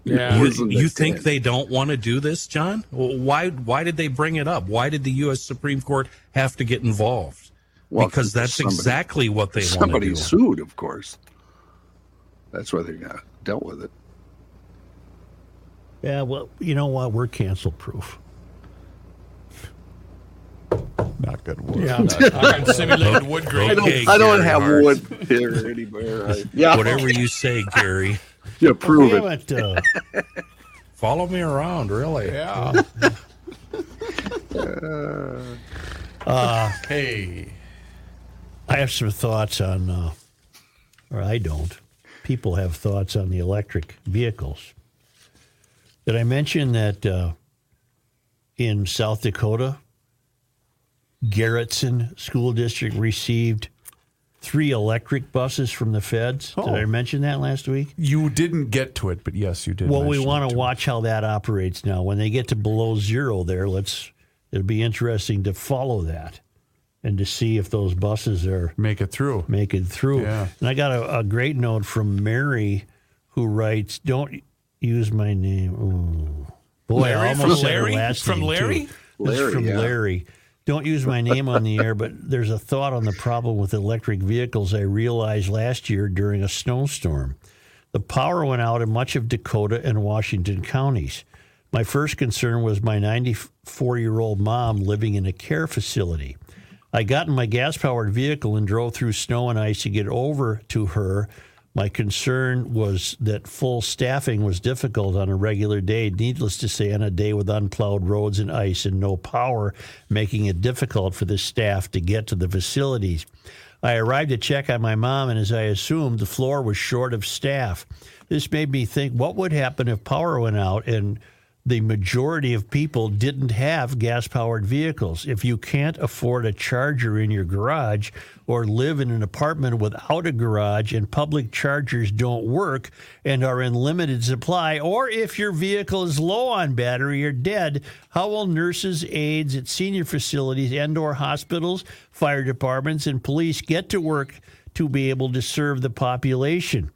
Yeah. You, Isn't you it think dead? they don't want to do this, John? Well, why? Why did they bring it up? Why did the U.S. Supreme Court have to get involved? Well, because that's somebody- exactly what they want Somebody sued, of course. That's why they got dealt with it. Yeah, well, you know what? We're cancel proof. Not good word. Yeah, I got simulated wood grain. Okay, I don't Gary have Hart. wood here anywhere. I, yeah, Whatever you say, Gary. yeah, prove Damn it. it. Uh, Follow me around, really. Yeah. Hey. I have some thoughts on, uh, or I don't. People have thoughts on the electric vehicles. Did I mention that uh, in South Dakota, Garretson School District received three electric buses from the feds? Did Oh. I mention that last week? You didn't get to it, but yes, you did. Well, we want it to me. watch how that operates now. When they get to below zero, there, let's. It'll be interesting to follow that, and to see if those buses are make it through. make it through. Yeah. And I got a, a great note from Mary, who writes, "Don't use my name." Ooh. Boy, I almost from said Larry? last From name, too. Larry? This Larry, from yeah. Larry. Don't use my name on the air, but there's a thought on the problem with electric vehicles I realized last year during a snowstorm. The power went out in much of Dakota and Washington counties. My first concern was my 94 year old mom living in a care facility. I got in my gas powered vehicle and drove through snow and ice to get over to her. My concern was that full staffing was difficult on a regular day. Needless to say, on a day with unplowed roads and ice and no power, making it difficult for the staff to get to the facilities. I arrived to check on my mom, and as I assumed, the floor was short of staff. This made me think what would happen if power went out and the majority of people didn't have gas powered vehicles. If you can't afford a charger in your garage or live in an apartment without a garage and public chargers don't work and are in limited supply, or if your vehicle is low on battery or dead, how will nurses, aides at senior facilities and or hospitals, fire departments and police get to work to be able to serve the population?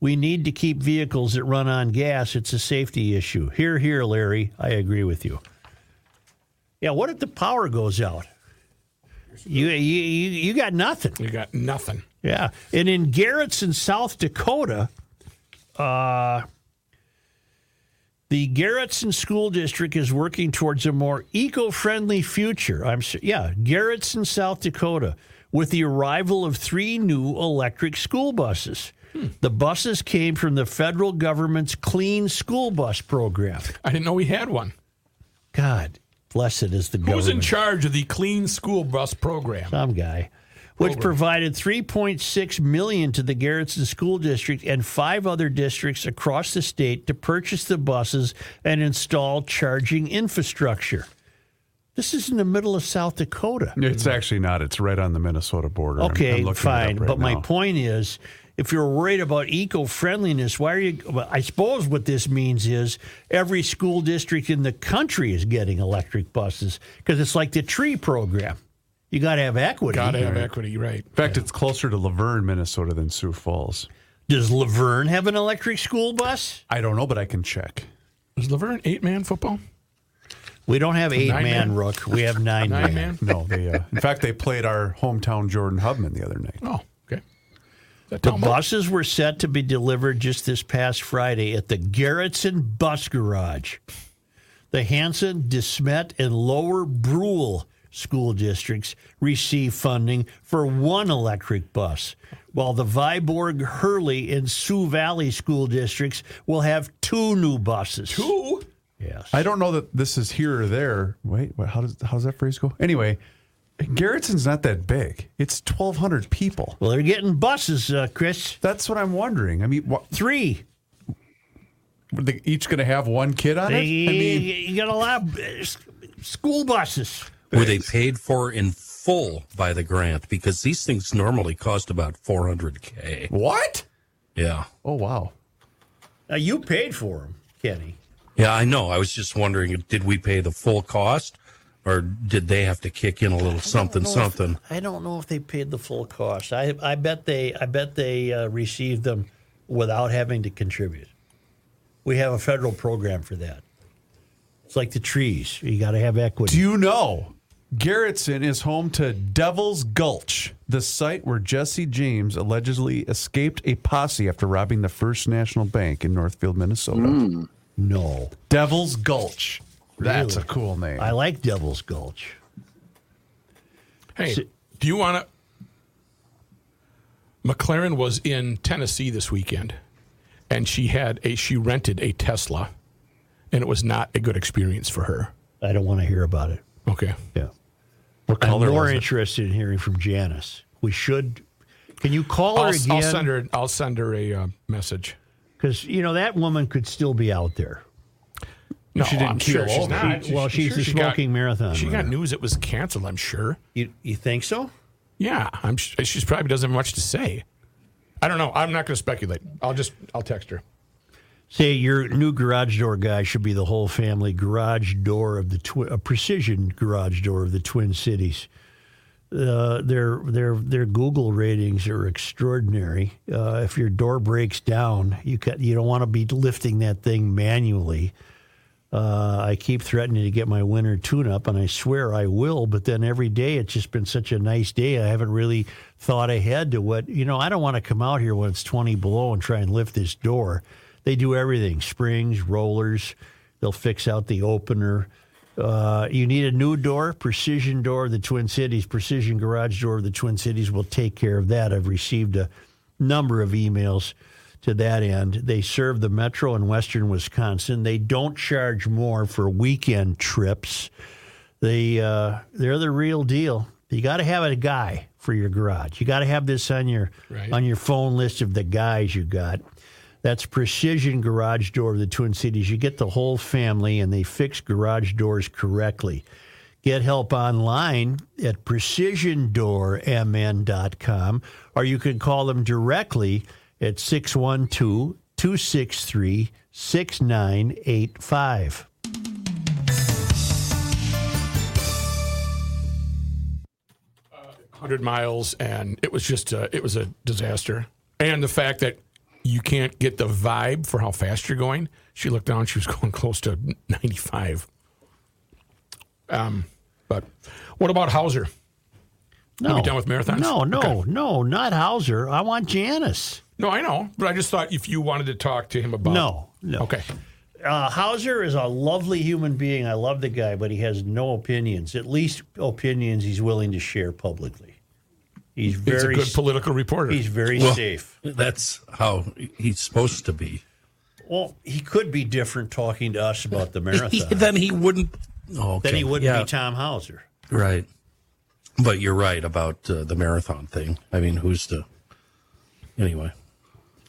We need to keep vehicles that run on gas. It's a safety issue. Here, here, Larry. I agree with you. Yeah, what if the power goes out? You you you, you got nothing. You got nothing. Yeah, and in Garretson, South Dakota, uh, the Garretson School District is working towards a more eco-friendly future. I'm sure, yeah, Garretson, South Dakota, with the arrival of three new electric school buses. The buses came from the federal government's Clean School Bus program. I didn't know we had one. God, blessed is the government. Who's in charge of the Clean School Bus Program? some guy, which provided 3.6 million to the Garretson School District and five other districts across the state to purchase the buses and install charging infrastructure. This is in the middle of South Dakota. It's actually not. It's right on the Minnesota border. I'm- I'm Okay, looking fine. right but my point is, if you're worried about eco friendliness, why are you? well, I suppose what this means is every school district in the country is getting electric buses because it's like the tree program. You got to have equity. Got to have equity, right? In fact, it's closer to Luverne, Minnesota than Sioux Falls. Does Luverne have an electric school bus? I don't know, but I can check. Is Luverne eight man football? We don't have eight Nine man man? rook. We have nine, Nine man. man? No, they. Uh, in fact, they played our hometown Jordan Hubmen the other night. Oh, okay. Is that The buses were set to be delivered just this past Friday at the Garretson Bus Garage. The Hanson, DeSmet, and Lower Brule school districts receive funding for one electric bus, while the Viborg, Hurley, and Sioux Valley school districts will have two new buses. Two? Yes. I don't know that this is here or there. Wait, what, how does how does that phrase go? Anyway, Garretson's not that big. It's twelve hundred people. well, they're getting buses, uh, Chris. That's what I'm wondering. I mean, what, Three. are they each going to have one kid on it? I mean, you got a lot of uh, s- school buses. Were they paid for in full by the grant? Because these things normally cost about 400K. what? Yeah. Oh wow. Now you paid for them, Kenny. Yeah, I know. I was just wondering, did we pay the full cost, or did they have to kick in a little something, know if- something? I don't know if they paid the full cost. I I bet they I bet they uh, received them without having to contribute. We have a federal program for that. It's like the trees. You got to have equity. Do you know Garretson is home to Devil's Gulch, the site where Jesse James allegedly escaped a posse after robbing the First National Bank in Northfield, Minnesota. no. Devil's Gulch. That's Really? a cool name. I like Devil's Gulch. Hey, Si- do you want to? McLaren was in Tennessee this weekend, and she had a she rented a Tesla, and it was not a good experience for her. I don't want to hear about it. Okay, Yeah. what I'm more was it? interested in hearing from Janice. We should. Can you call I'll, her I'll send her. I'll send her a uh, message. Because you know that woman could still be out there. No, she didn't I'm sure she's over. not. She- well, She- she's sure the she got- marathon She got news it was canceled. I'm sure. You you think so? Yeah, I'm. sh- She probably doesn't have much to say. I don't know. I'm not going to speculate. I'll just. I'll text her. Say your new garage door guy should be the whole family garage door of the twi- a precision garage door of the Twin Cities. Uh, their their their Google ratings are extraordinary. Uh, if your door breaks down, you ca you don't want to be lifting that thing manually. Uh, I keep threatening to get my winter tune up, and I swear I will. But then every day it's just been such a nice day. I haven't really thought ahead to what, you know, I don't want to come out here when it's 20 below and try and lift this door. They do everything springs, rollers, they'll fix out the opener. Uh, you need a new door, Precision Door of the Twin Cities, Precision Garage Door of the Twin Cities will take care of that. I've received a number of emails to that end. They serve the metro in western Wisconsin. They don't charge more for weekend trips. They uh, they're the real deal. You got to have a guy for your garage. You got to have this on your Right. on your phone list of the guys you got. That's Precision Garage Door of the Twin Cities. You get the whole family, and they fix garage doors correctly. Get help online at precisiondoormn.com, or you can call them directly at 612 263 6985. hundred miles, and it was just a, it was a disaster. And the fact that you can't get the vibe for how fast you're going. She looked down; she was going close to ninety-five. Um, but what about Hauser? No. we done with marathons? No, no, Okay. no, not Hauser. I want Janice. No, I know, but I just thought if you wanted to talk to him about No, no. okay, Uh, Hauser is a lovely human being. I love the guy, but he has no opinions. At least opinions he's willing to share publicly. He's he's very a good political reporter. he's very Well- safe. That's how he's supposed to be. Well, he could be different talking to us about the marathon. then he wouldn't. Oh, okay. then he wouldn't yeah, be Tom Hauser. Right. But you're right about uh, the marathon thing. I mean, who's to. Anyway.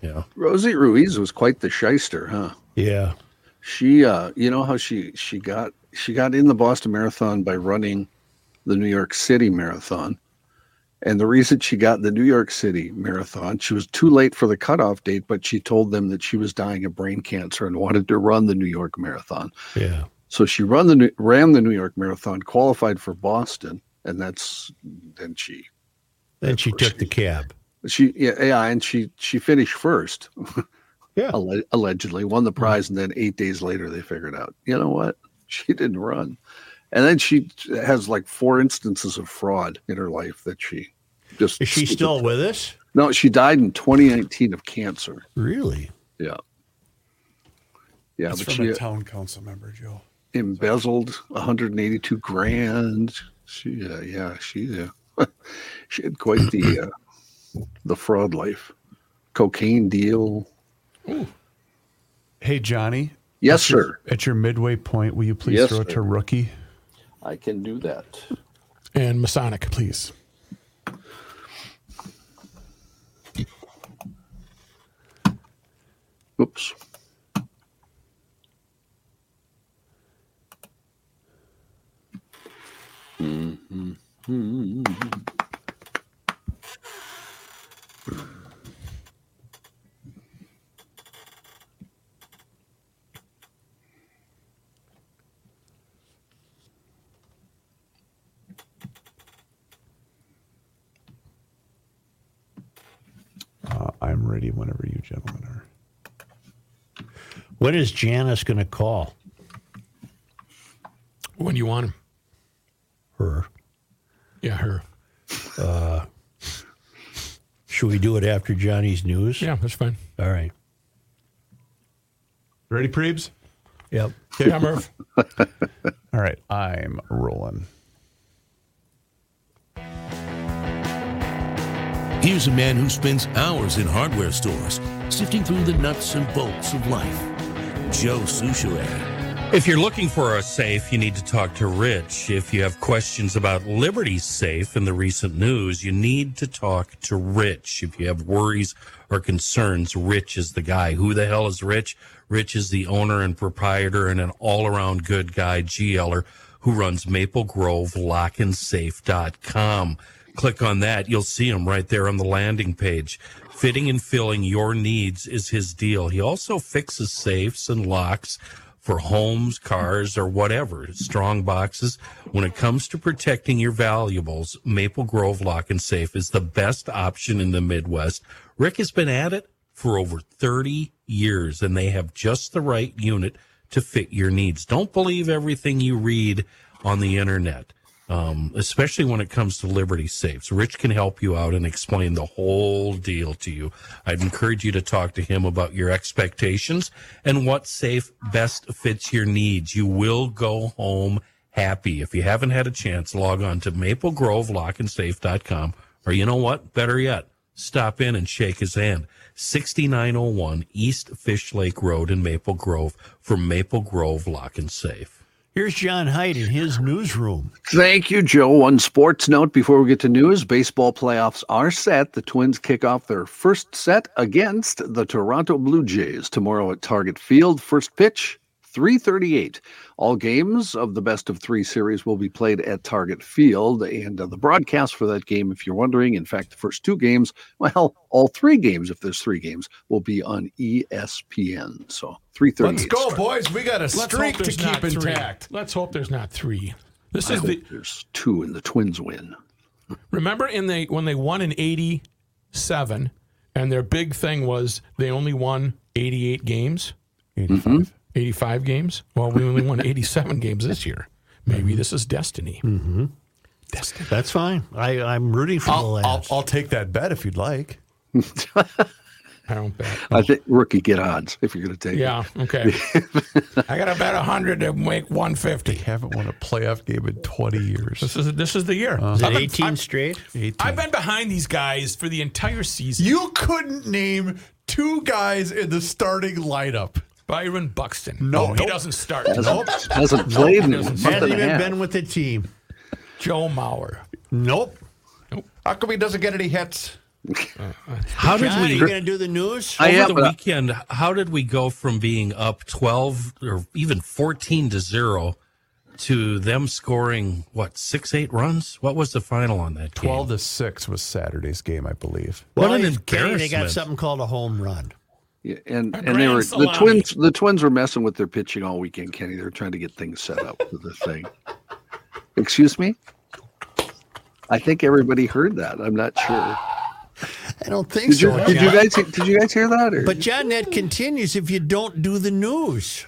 Yeah. Rosie Ruiz was quite the shyster, huh? Yeah. She, uh, you know how she she got she got in the Boston Marathon by running the New York City Marathon, and the reason she got the New York City Marathon, she was too late for the cutoff date, but she told them that she was dying of brain cancer and wanted to run the New York Marathon. Yeah. So she run the ran the New York Marathon, qualified for Boston, and that's then she Then she took the cab. she yeah, yeah and she she finished first. Yeah. Alle- allegedly won the mm. prize, and then eight days later they figured out, you know what, she didn't run, and then she has like four instances of fraud in her life that she just Is she still with us? no, she died in 2019 of cancer. Really? Yeah, yeah, That's but from she a town council member, Joe. embezzled 182 grand. She, uh, yeah, she, uh, she had quite the uh, the fraud life, cocaine deal. Hey, Johnny. Yes, sir. At your midway point, will you please Yes, throw it to rookie? I can do that. and Masonic, please. Oops. Uh, I'm ready whenever you gentlemen are. When is Janice going to call? When do you want him? Her? Yeah, her. Uh, Should we do it after Johnny's news? Yeah, that's fine. All right. Ready, Preebs? Yep. Yeah, Murph. All right, I'm rolling. Here's a man who spends hours in hardware stores, sifting through the nuts and bolts of life. Joe Soucheray. If you're looking for a safe, you need to talk to Rich. If you have questions about Liberty safe in the recent news, you need to talk to Rich. If you have worries or concerns, Rich is the guy. Who the hell is Rich? Rich is the owner and proprietor and an all around good guy, GLer, who runs Maple Grove LockandSafe.com. Click on that. You'll see him right there on the landing page. Fitting and filling your needs is his deal. He also fixes safes and locks for homes, cars, or whatever. Strong boxes. When it comes to protecting your valuables, Maple Grove Lock and Safe is the best option in the Midwest. Rick has been at it for over 30 years, and they have just the right unit to fit your needs. Don't believe everything you read on the internet um, especially when it comes to Liberty Safes. Rich can help you out and explain the whole deal to you. I'd encourage you to talk to him about your expectations and what safe best fits your needs. You will go home happy. If you haven't had a chance, log on to maplegrovelockandsafe.com or you know what? Better yet, stop in and shake his hand. 6901 East Fish Lake Road in Maple Grove for Maple Grove Lock and Safe. Here's John Heidt in his newsroom. Thank you, Joe. One sports note before we get to news baseball playoffs are set. The Twins kick off their first set against the Toronto Blue Jays tomorrow at Target Field. First pitch, 338. All games of the best of three series will be played at Target Field. And uh, the broadcast for that game, if you're wondering, in fact, the first two games, well, all three games, if there's three games, will be on ESPN. So 338. Let's go, boys. We got a Let's streak to there's not keep three. intact. Let's hope there's not three. This I is hope the there's two and the Twins win. remember in the when they won in '87, and their big thing was they only won 88 games, 85. 85 games. Well, we only won 87 games this year. Maybe this is destiny. Mm-hmm. Destiny. That's fine. I, I'm rooting for the I'll, I'll. I'll take that bet if you'd like. I don't bet. I think rookie get odds if you're going to take it. Yeah. Okay. I got to bet 100 to make 150. They Haven't won a playoff game in 20 years. This is this is the year. Uh-huh. Is it I've been- 18 I've- straight? 18. I've been behind these guys for the entire season. You couldn't name two guys in the starting lineup. Byron Buxton. No, oh, he doesn't start. Hasn't, hasn't played in a month Hasn't and a even half. been with the team. Joe Mauer. Nope. How come he doesn't get any hits? Uh, uh, how did John, are we? you going to do the news? I over am, the uh, weekend, how did we go from being up 12 or even 14 to 0 to them scoring, what, six, eight runs? What was the final on that game? 12 to 6 was Saturday's game, I believe. What an Kenny, they got something called a home run. Yeah, and A and they were grand the twins. The twins were messing with their pitching all weekend, Kenny. They were trying to get things set up for the thing. Excuse me. I think everybody heard that. I'm not sure. I don't think Did you, so. did you guys did you guys hear that? Or? But John, that continues if you don't do the news.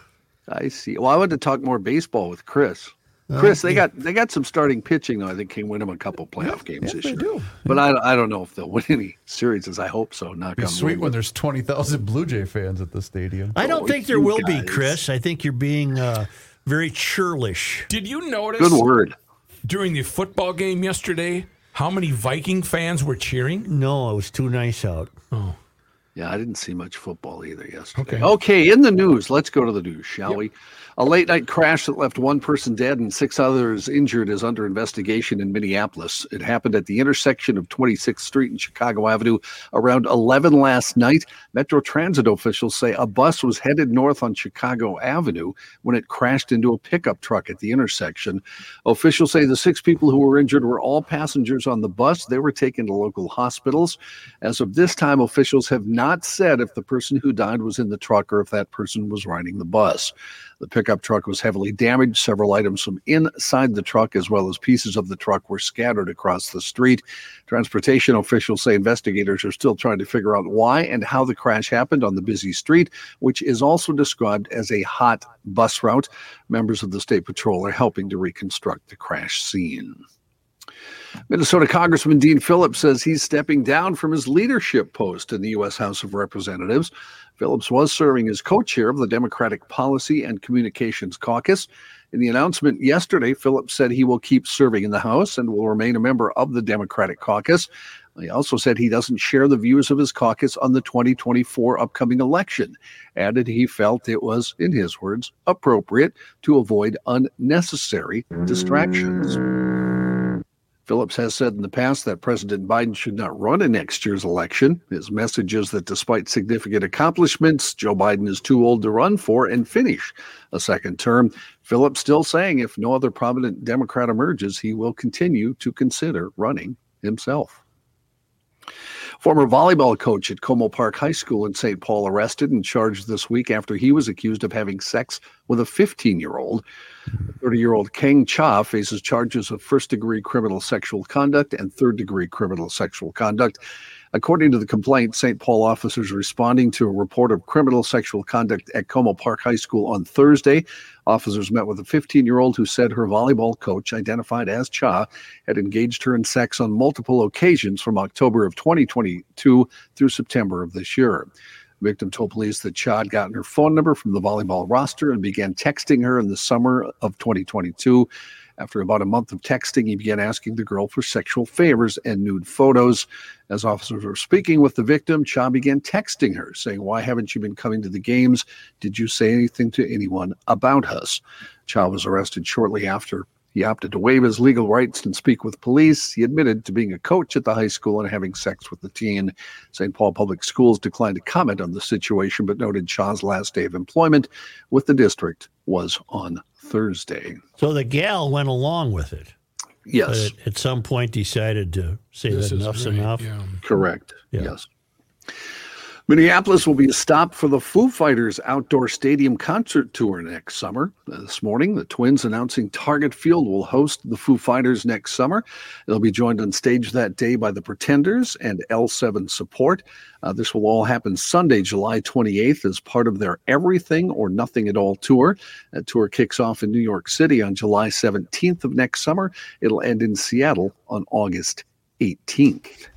I see. Well, I want to talk more baseball with Chris. Chris, they got they got some starting pitching though. I think can win them a couple playoff games this year. But I, I don't know if they'll win any series. As I hope so. Not Be sweet when there's 20,000 Blue Jay fans at the stadium. I don't Oh, think there you will be. Chris. I think you're being uh, very churlish. Did you notice Good word. during the football game yesterday how many Viking fans were cheering? No, it was too nice out. Oh. Yeah, I didn't see much football either yesterday. Okay. Okay, in the news, let's go to the news, shall we? A late night crash that left one person dead and six others injured is under investigation in Minneapolis. It happened at the intersection of 26th Street and Chicago Avenue around 11 last night. Metro Transit officials say a bus was headed north on Chicago Avenue when it crashed into a pickup truck at the intersection. Officials say the six people who were injured were all passengers on the bus. They were taken to local hospitals. As of this time, officials have not not said if the person who died was in the truck or if that person was riding the bus. The pickup truck was heavily damaged. Several items from inside the truck, as well as pieces of the truck, were scattered across the street. Transportation officials say investigators are still trying to figure out why and how the crash happened on the busy street, which is also described as a hot bus route. Members of the State Patrol are helping to reconstruct the crash scene. Minnesota Congressman Dean Phillips says he's stepping down from his leadership post in the U.S. House of Representatives. Phillips was serving as co chair of the Democratic Policy and Communications Caucus. In the announcement yesterday, Phillips said he will keep serving in the House and will remain a member of the Democratic Caucus. He also said he doesn't share the views of his caucus on the 2024 upcoming election. Added he felt it was, in his words, appropriate to avoid unnecessary distractions. Phillips has said in the past that President Biden should not run in next year's election. His message is that despite significant accomplishments, Joe Biden is too old to run for and finish a second term. Phillips still saying if no other prominent Democrat emerges, he will continue to consider running himself. Former volleyball coach at Como Park High School in St. Paul arrested and charged this week after he was accused of having sex with a 15 year old. 30 year old Kang Cha faces charges of first degree criminal sexual conduct and third degree criminal sexual conduct. According to the complaint, St. Paul officers responding to a report of criminal sexual conduct at Como Park High School on Thursday. Officers met with a 15 year old who said her volleyball coach, identified as Cha, had engaged her in sex on multiple occasions from October of 2022 through September of this year. Victim told police that Cha had gotten her phone number from the volleyball roster and began texting her in the summer of 2022. After about a month of texting, he began asking the girl for sexual favors and nude photos. As officers were speaking with the victim, Cha began texting her, saying, Why haven't you been coming to the games? Did you say anything to anyone about us? Cha was arrested shortly after. He opted to waive his legal rights and speak with police. He admitted to being a coach at the high school and having sex with the teen. St. Paul Public Schools declined to comment on the situation, but noted Cha's last day of employment with the district was on Thursday. So the gal went along with it. Yes. But at some point decided to say This that is enough's right, enough. yeah. Correct. Yeah. Yes. Minneapolis will be a stop for the Foo Fighters outdoor stadium concert tour next summer. This morning, the Twins announcing Target Field will host the Foo Fighters next summer. They'll be joined on stage that day by the Pretenders and L7 Support. Uh, this will all happen Sunday, July 28th, as part of their Everything or Nothing at All tour. That tour kicks off in New York City on July 17th of next summer. It'll end in Seattle on August 18th.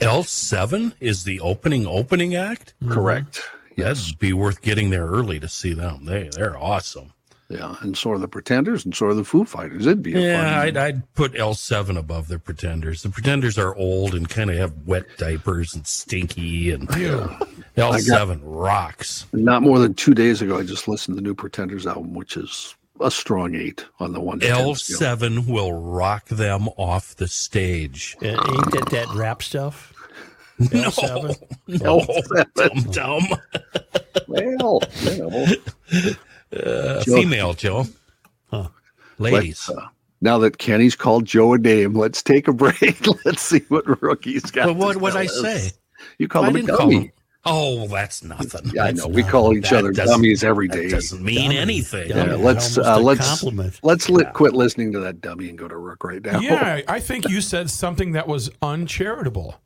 L7 is the opening opening act. Mm-hmm. Correct. Yes. That'd be worth getting there early to see them. They they're awesome. Yeah, and so are the Pretenders, and so are the Foo Fighters. It'd be a Yeah, fun. I'd, I'd put L7 above the Pretenders. The Pretenders are old and kind of have wet diapers and stinky, and yeah. L7 rocks. Not more than two days ago, I just listened to the new Pretenders album, which is a strong eight on the one. to 10 scale. L7 will rock them off the stage. Uh, ain't that that rap stuff? No, L7? no, L7. dumb, dumb. Well, you know, Uh, Joe. female Joe, ladies. let's, uh, now that Kenny's called Joe a name, let's take a break. let's see what rookie's got. But what to would I us. say? You call I him a didn't call dummy. him. Oh, that's nothing. Yeah, I That's know. We not- call each that other dummies every day. That doesn't mean Dummy. anything. Dummy. Yeah, let's uh, let's compliment. let's let quit listening to that dummy and go to work right now. Yeah, I think you said something that was uncharitable.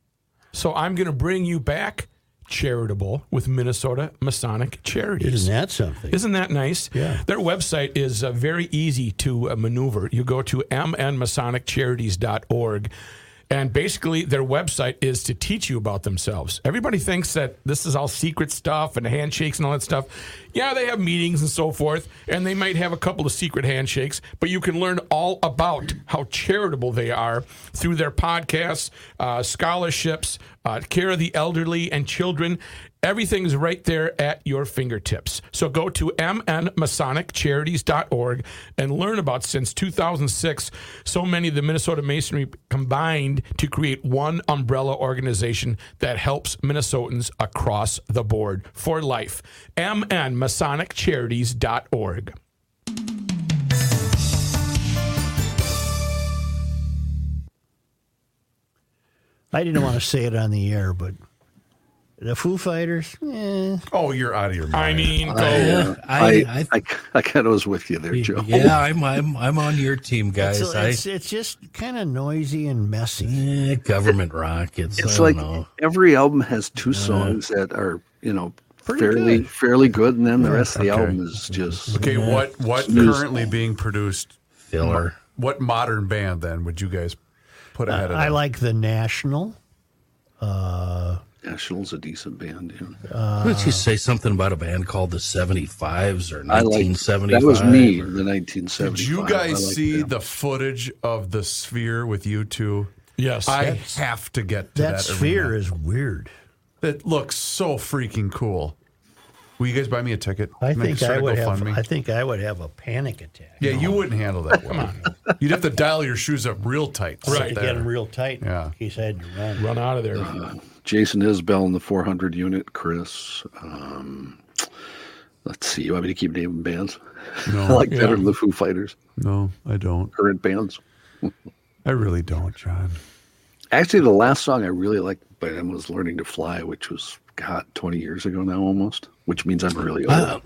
So I'm going to bring you back charitable with Minnesota Masonic Charities. Isn't that something? Isn't that nice? Yeah. Their website is uh, very easy to uh, maneuver. You go to mnmasoniccharities.org. And basically, their website is to teach you about themselves. Everybody thinks that this is all secret stuff and handshakes and all that stuff. Yeah, they have meetings and so forth, and they might have a couple of secret handshakes, but you can learn all about how charitable they are through their podcasts, uh, scholarships, uh, care of the elderly and children. Everything's right there at your fingertips. So go to mnmasoniccharities.org and learn about since 2006, so many of the Minnesota Masonry combined to create one umbrella organization that helps Minnesotans across the board for life. mnmasoniccharities.org. I didn't want to say it on the air, but The Foo Fighters. Eh. Oh, you're out of your mind. I mean, go. Yeah, I I, I, I, kind of was with you there, Joe. yeah, I'm, I'm, I'm on your team, guys. It's, I, it's, it's just kind of noisy and messy. eh, government rock. It's, It's I like don't know. every album has two songs that are you know fairly fairly good, and then the rest of the album is just Okay, what what Snooze. currently being produced? filler. What modern band then would you guys put ahead of I them? like the National. Uh, National's a decent band. Yeah. Why don't you say something about a band called the 75s or I like that was me, or, the 1975. Did you guys like see them. the footage of the sphere with you two? Yes. I have to get to that that, sphere arena. is weird. It looks so freaking cool. Will you guys buy me a ticket? I Make- think start I a would have. GoFundMe? I think I would have a panic attack. yeah, you wouldn't handle that. Come on, you'd have to dial your shoes up real tight. to sit Right. to there. get them real tight Yeah. in case I had to run. Run out of there. Jason Isbell in the 400 unit, Chris. Um, let's see. You want me to keep naming bands? No, I like Yeah. better than the Foo Fighters, no, I don't. current bands. I really don't, John. Actually, the last song I really liked by them was "Learning to Fly," which was God 20 years ago now, almost. Which means I'm really old. Uh,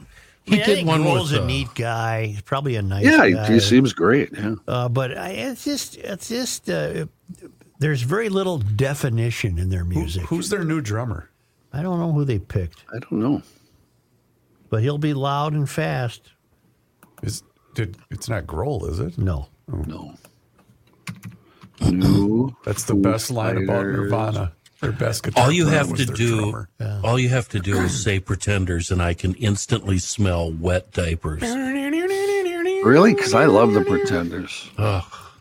he Yeah, I did think one Grohl's with a uh, neat guy. He's probably a nice yeah, he, guy. he seems great. Yeah, Uh, but I, it's just, it's just, uh, there's very little definition in their Who- music. who's their new drummer? I don't know who they picked, I don't know. but he'll be loud and fast. Is did it's not Grohl, is it? No, No. New That's the best line about Nirvana. Their best guitar all you have to do, drummer. all you have to do is say pretenders, and I can instantly smell wet diapers. Really? Because I love the Pretenders.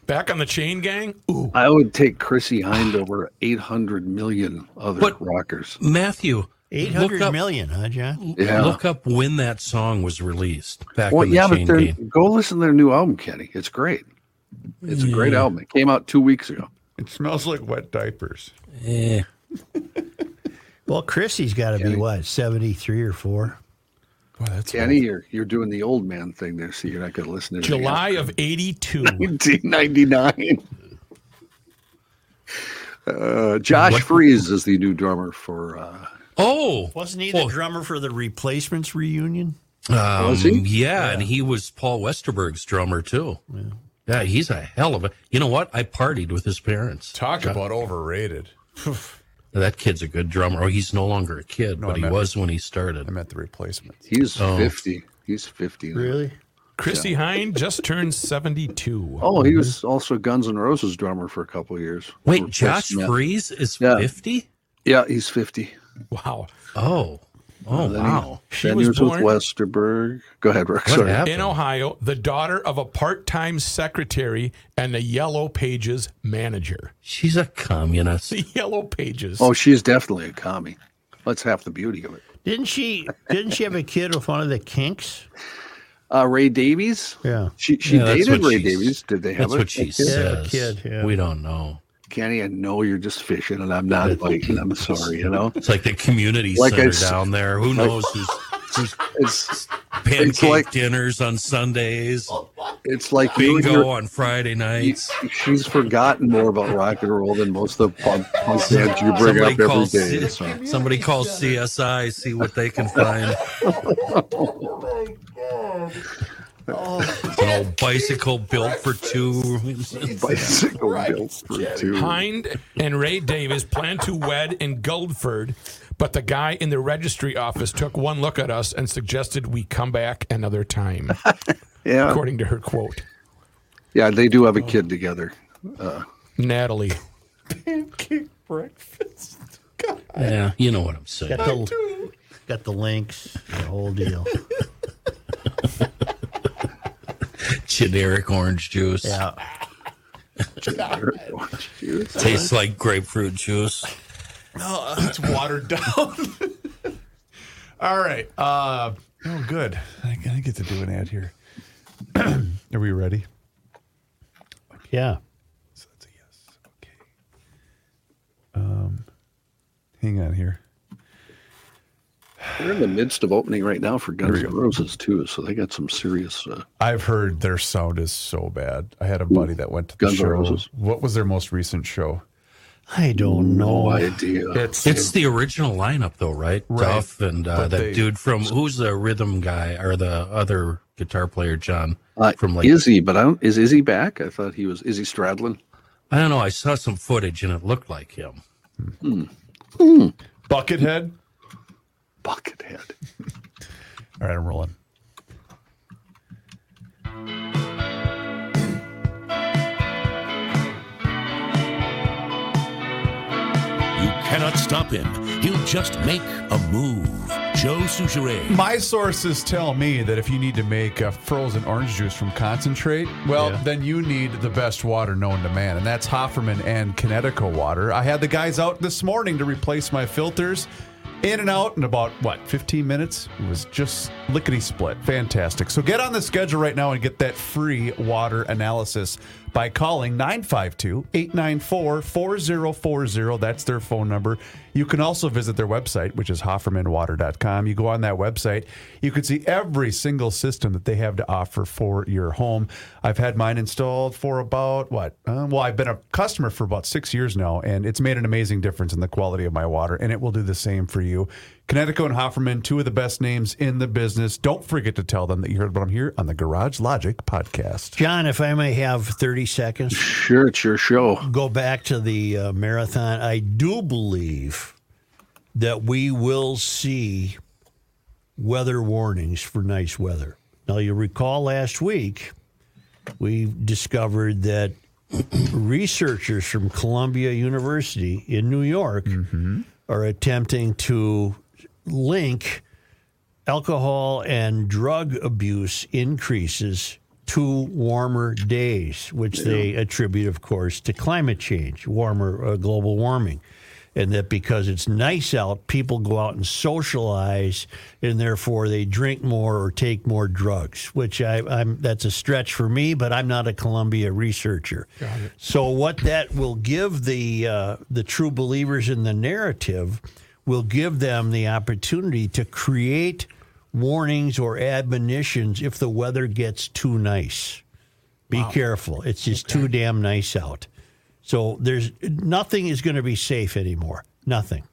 Back on the chain gang. Ooh. I would take Chrissie Hynde over 800 million other What? rockers. Matthew, eight look up, million, huh, John? Yeah. look up when that song was released. Back well, in the yeah, but chain they're, go listen to their new album, Kenny. It's great. It's a great album. It came out two weeks ago. It smells like wet diapers. Yeah. Well, Chrissie's got to be what seventy three or four. Boy, that's Kenny, you're, you're doing the old man thing there, so you're not going to listen to July of 82. 1999. Uh, Josh Freese is the new drummer for. Uh, oh, Wasn't he the Oh. drummer for the Replacements reunion? Um, Was he? Yeah, and he was Paul Westerberg's drummer too. Yeah. He's a hell of a. You know what? I partied with his parents. Talk about overrated. That kid's a good drummer. Oh, he's no longer a kid, No, but I he meant- was when he started. I meant the replacements. he's Oh. 50. He's 50. now. Really? Chrissie Hynde just turned 72. Oh, he was mm-hmm. also Guns N' Roses drummer for a couple of years. Wait, Josh Smith. Freese is Yeah. fifty? Yeah, he's 50. Wow. Oh, oh Then he- wow! She then was he was born- with Westerberg. Go ahead, Rick. What Sorry. happened? In Ohio, the daughter of a part time secretary and the Yellow Pages manager. She's a communist. The Yellow Pages. Oh, she's definitely a commie. That's half the beauty of it. Didn't she? Didn't she have a kid with one of the Kinks? Uh, Ray Davies. Yeah. She she Yeah, dated Ray Davies. Did they have That's a, what she a kid? says. a kid, yeah. We don't know. Kenny, I know you're just fishing, and I'm not biting. I'm sorry. You know, It's like the community Like center s- down there. Who knows who's who's it's pancake like- dinners on Sundays, it's like bingo your, on Friday nights. she's forgotten more about rock and roll than most of the punk, punk bands you bring up every calls day. C- So. somebody calls CSI, see what they can find. It's an old bicycle built for two. Bicycle built for two. Hynde and Ray Davies planned to wed in Guildford, but the guy in the registry office took one look at us and suggested we come back another time, Yeah, according to her quote. yeah, they do have a kid together. Uh, Natalie. Pancake breakfast. God. Yeah, you know what I'm saying. Got the, got the links, the whole deal. Generic orange juice. Yeah. Generic orange juice. Tastes like grapefruit juice. No, it's watered down. All right. Uh, oh, good. I, I get to do an ad here. Are we ready? Yeah. So that's a yes. Okay. Um, hang on here. They're in the midst of opening right now for Guns N' Roses too, so they got some serious. Uh, I've heard their sound is so bad. I had a buddy that went to the Guns N' show. Roses. What was their most recent show? I don't No know. idea. It's It's the original lineup, though, right? Right. Duff and uh, that they- dude from who's the rhythm guy or the other guitar player, John Uh, from like Izzy, but I don't. Is Izzy back? I thought he was Izzy Stradlin. I don't know. I saw some footage and it looked like him. Hmm. Hmm. Buckethead. Buckethead. All right, I'm rolling. You cannot stop him. He'll just make a move. Joe Soucheray. My sources tell me that if you need to make a frozen orange juice from concentrate, well, Yeah. then you need the best water known to man, and that's Hofferman and Connecticut water. I had the guys out this morning to replace my filters. In and out in about what 15 minutes? It was just lickety split fantastic. So get on the schedule right now and get that free water analysis by calling 952-894-4040 that's their phone number. You can also visit their website which is hoffermanwater.com you go on that website you can see every single system that they have to offer for your home. I've had mine installed for about what uh, well i've been a customer for about six years now and it's made an amazing difference in the quality of my water and it will do the same for you Connecticut and Hofferman, two of the best names in the business. Don't forget to tell them that you heard about them here on the Garage Logic podcast. John, if I may have 30 seconds, Sure, it's your show. go back to the uh, marathon. I do believe that we will see weather warnings for nice weather. Now, you recall last week we discovered that researchers from Columbia University in New York are attempting to link alcohol and drug abuse increases to warmer days, which they attribute, of course, to climate change, warmer uh, global warming. And that because it's nice out, people go out and socialize, and therefore they drink more or take more drugs. Which I, I'm that's a stretch for me, but I'm not a Columbia researcher. So what that will give the uh, the true believers in the narrative will give them the opportunity to create warnings or admonitions if the weather gets too nice. Be careful. It's just too damn nice out. So there's nothing is going to be safe anymore. Nothing.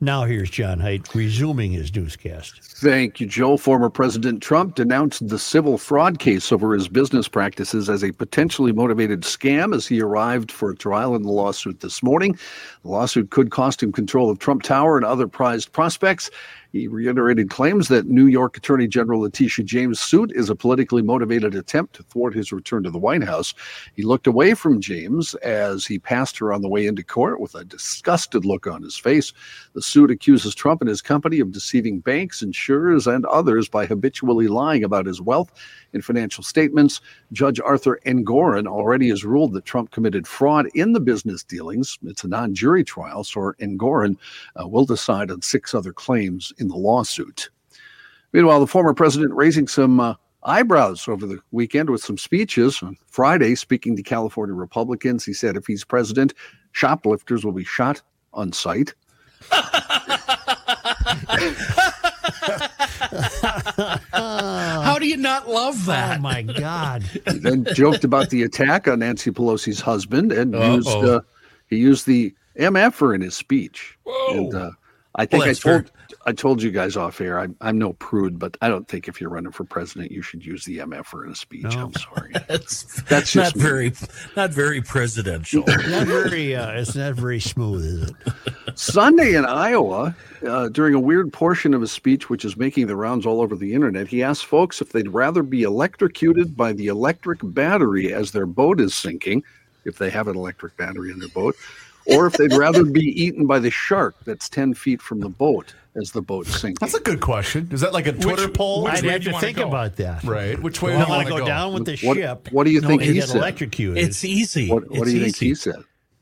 Now here's John Heidt resuming his newscast. Thank you, Joe. Former President Trump denounced the civil fraud case over his business practices as a potentially motivated scam as he arrived for a trial in the lawsuit this morning. The lawsuit could cost him control of Trump Tower and other prized prospects. He reiterated claims that New York Attorney General Letitia James' suit is a politically motivated attempt to thwart his return to the White House. He looked away from James as he passed her on the way into court with a disgusted look on his face. The suit accuses Trump and his company of deceiving banks, insurers, and others by habitually lying about his wealth in financial statements. Judge Arthur Engoron already has ruled that Trump committed fraud in the business dealings. It's a non jury trial, so Engoron uh, will decide on six other claims in the lawsuit. Meanwhile, the former president raising some uh, eyebrows over the weekend with some speeches. On Friday, speaking to California Republicans, he said if he's president, shoplifters will be shot on sight. How do you not love that? Oh my God! He then joked about the attack on Nancy Pelosi's husband and Uh-oh. used uh, he used the MFer in his speech. Whoa. And uh, I think Well, I that's fair. Told I told you guys off air. I'm I'm no prude, but I don't think if you're running for president, you should use the MFer in a speech. I'm sorry. That's That's not just me. very, not very presidential. Not very. Uh, it's not very smooth, is it? Sunday in Iowa, uh, during a weird portion of his speech, which is making the rounds all over the internet, he asked folks if they'd rather be electrocuted by the electric battery as their boat is sinking, if they have an electric battery in their boat, or if they'd rather be eaten by the shark that's 10 feet from the boat as the boat's sinking. That's a good question. Is that like a Twitter poll? which I'd way have to think go? about that. right. Which way I do you want want to to go, down with the What- ship. what do you no, think he said? electrocuted. It's easy. what what It's do you think he said?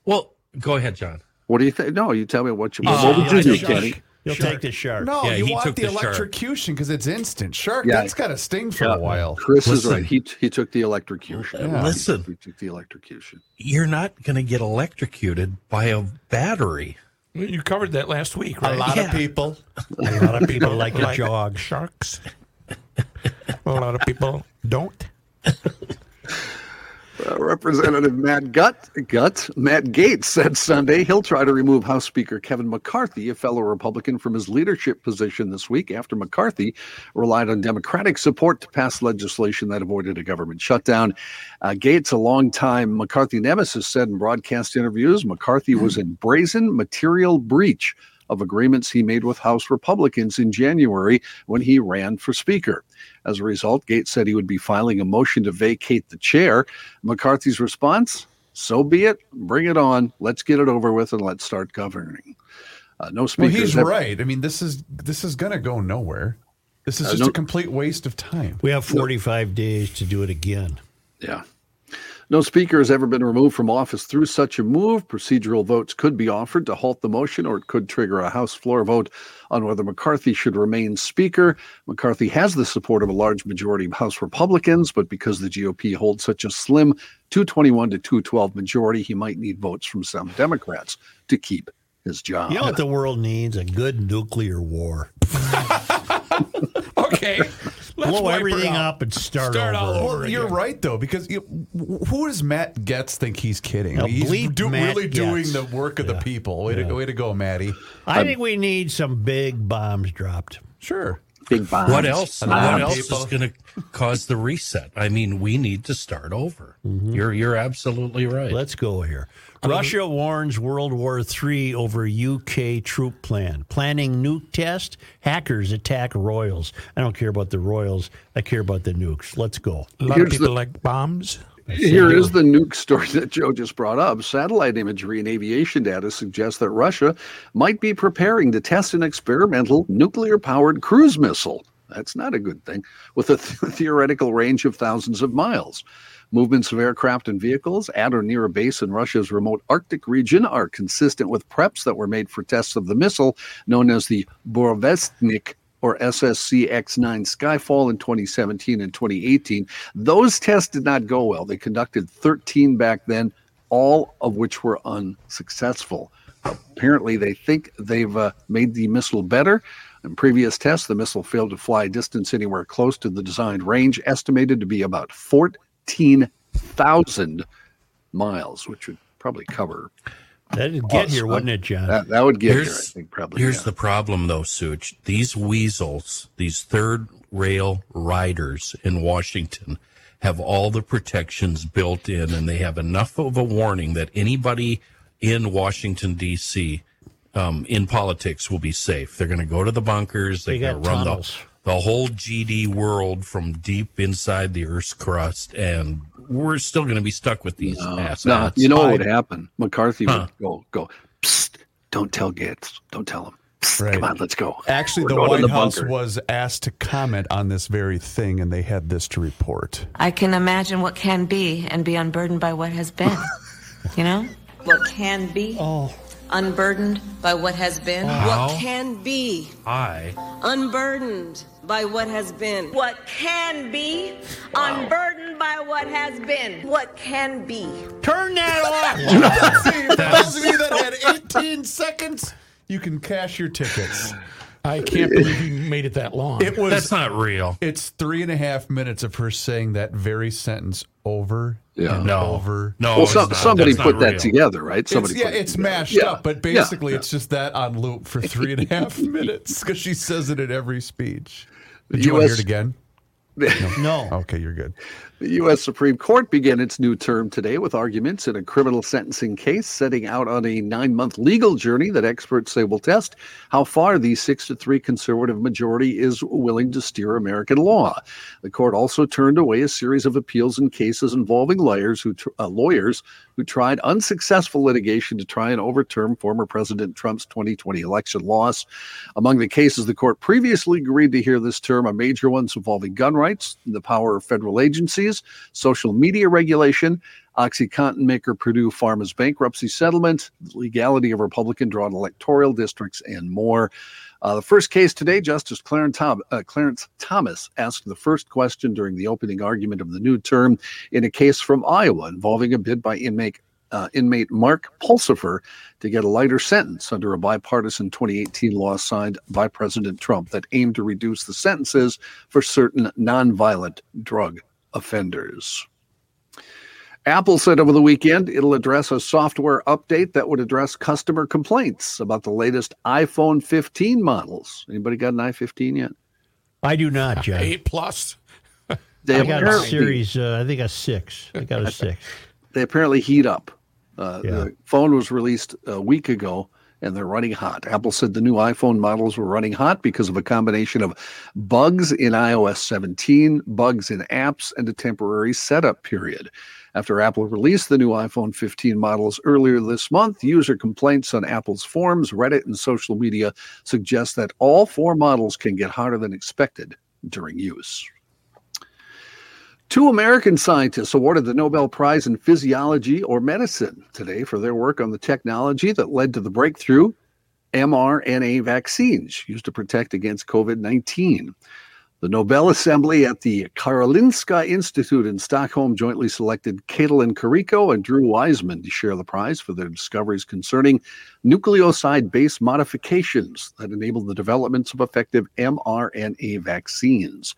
Well, go ahead, John. What do you think? No, you tell me what you. Uh, what would You'll do, take- Kenny? You'll take the shark. No, Yeah, you he want took the, the electrocution because it's instant. Shark, Yeah. that's got to sting for a while. Chris is right. He he took the electrocution. Yeah. Listen. he took the electrocution. You're not going to get electrocuted by a battery. You covered that last week, right? A lot Yeah. of people. A lot of people like to jog. Sharks. a lot of people don't. Uh, Representative Matt Gut, Gut, Matt Gaetz said Sunday he'll try to remove House Speaker Kevin McCarthy, a fellow Republican, from his leadership position this week after McCarthy relied on Democratic support to pass legislation that avoided a government shutdown. Uh, Gaetz, a longtime McCarthy nemesis, said in broadcast interviews McCarthy was in brazen material breach of agreements he made with House Republicans in January when he ran for Speaker. As a result, Gaetz said he would be filing a motion to vacate the chair. McCarthy's response so be it. Bring it on. Let's get it over with and let's start governing. Uh, no Well, he's have- right. I mean, this is this is going to go nowhere. This is Uh, just no- a complete waste of time. We have 45 days to do it again. Yeah. No speaker has ever been removed from office through such a move. Procedural votes could be offered to halt the motion, or it could trigger a House floor vote on whether McCarthy should remain Speaker. McCarthy has the support of a large majority of House Republicans, but because the GOP holds such a slim 221 to 212 majority, he might need votes from some Democrats to keep his job. You know what the world needs? A good nuclear war. Okay. Let's Blow wipe everything up and start, Start all over. over. Well, you're again. right though, because you, who does Matt Gaetz think he's kidding? Now, he's bleep do, Matt really doing Gaetz. the work of the people. Way Yeah. to way to go, Matty. I think we need some big bombs dropped. Sure. Big bombs. What else? Bombs. What else is going to cause the reset? I mean, we need to start over. Mm-hmm. You're you're absolutely right. Let's go here. Russia warns World War III over UK troop plan. Planning nuke test. Hackers attack royals. I don't care about the royals. I care about the nukes. Let's go. A lot Here's of people the- like bombs. Here is the nuke story that Joe just brought up. Satellite imagery and aviation data suggests that Russia might be preparing to test an experimental nuclear powered cruise missile. That's not a good thing, with a th- theoretical range of thousands of miles. Movements of aircraft and vehicles at or near a base in Russia's remote Arctic region are consistent with preps that were made for tests of the missile known as the Burevestnik or SSC X9 Skyfall in 2017 and 2018. Those tests did not go well. They conducted 13 back then, all of which were unsuccessful. Apparently, they think they've uh, made the missile better. In previous tests, the missile failed to fly a distance anywhere close to the designed range, estimated to be about 14,000 miles, which would probably cover. That'd get us, here, wouldn't it, John? That, that would get here, I here's think, probably. here's yeah. the problem, though, Such. These weasels, these third rail riders in Washington, have all the protections built in, and they have enough of a warning that anybody in Washington D.C. Um, in politics will be safe. They're going to go to the bunkers. They They're got going to run the, tunnels. the whole GD world from deep inside the Earth's crust, and we're still going to be stuck with these No, asshats. no, you know what would happen? McCarthy Huh. would go, go, Psst, don't tell Gaetz. Don't tell him. Psst, Right. Come on, let's go. Actually, We're the White the House bunker. was asked to comment on this very thing, and they had this to report. I can imagine what can be and be unburdened by what has been. you know? What can be oh. Unburdened by what has been. How? what can be I unburdened by what has been. What can be unburdened by what has been. What can be. Turn that off. See, for those of you that had 18 seconds, you can cash your tickets. I can't believe you made it that long. It was. that's not real. It's three and a half minutes of her saying that very sentence over Yeah. and No, over. no. Well, some, not. somebody That's put not that together, right? Somebody It's, yeah, put it it's together. mashed Yeah, up, but basically yeah. it's just that on loop for three and a half minutes because she says it at every speech. The Did you want to hear it again? No. Okay, you're good. The U.S. Supreme Court began its new term today with arguments in a criminal sentencing case, setting out on a nine month legal journey that experts say will test how far the six to three conservative majority is willing to steer American law. The court also turned away a series of appeals in cases involving lawyers who, uh, lawyers who tried unsuccessful litigation to try and overturn former President Trump's 2020 election loss. Among the cases the court previously agreed to hear this term are major ones involving gun rights, the power of federal agencies, social media regulation, OxyContin maker Purdue Pharma's bankruptcy settlement, the legality of Republican drawn electoral districts, and more. Uh, the first case today, Justice Clarence, uh, Clarence Thomas asked the first question during the opening argument of the new term in a case from Iowa involving a bid by inmate uh, inmate Mark Pulsifer to get a lighter sentence under a bipartisan 2018 law signed by President Trump that aimed to reduce the sentences for certain nonviolent drug offenders. Apple said over the weekend it'll address a software update that would address customer complaints about the latest iPhone 15 models. Anybody got an i15 yet? I do not, John. Eight plus. They I got a series. Uh, I think a six. I got a six. They apparently heat up. Uh, Yeah. The phone was released a week ago, and they're running hot. Apple said the new iPhone models were running hot because of a combination of bugs in iOS 17, bugs in apps, and a temporary setup period. After Apple released the new iPhone 15 models earlier this month, user complaints on Apple's forums, Reddit, and social media suggest that all four models can get hotter than expected during use. Two American scientists awarded the Nobel Prize in Physiology or Medicine today for their work on the technology that led to the breakthrough mRNA vaccines used to protect against COVID 19. The Nobel Assembly at the Karolinska Institute in Stockholm jointly selected Katalin Karikó and Drew Weissman to share the prize for their discoveries concerning nucleoside based modifications that enable the developments of effective mRNA vaccines.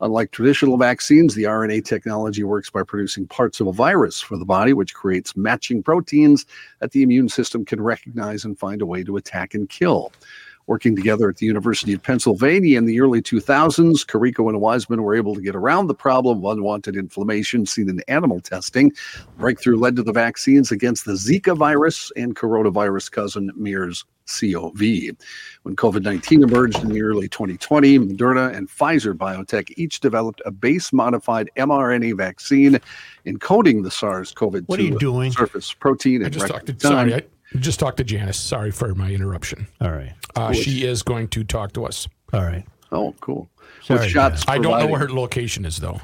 Unlike traditional vaccines, the RNA technology works by producing parts of a virus for the body, which creates matching proteins that the immune system can recognize and find a way to attack and kill. Working together at the University of Pennsylvania in the early 2000s, Karikó and Weissman were able to get around the problem of unwanted inflammation seen in animal testing. Breakthrough led to the vaccines against the Zika virus and coronavirus cousin MERS CoV. When COVID 19 emerged in the early 2020, Moderna and Pfizer BioNTech each developed a base modified mRNA vaccine encoding the SARS CoV 2 What are you doing? surface protein I just talked to sorry. I just talk to Janice. Sorry for my interruption. All right. Uh, she is going to talk to us. All right. Oh, cool. Sorry, with shots I don't know where her location is though.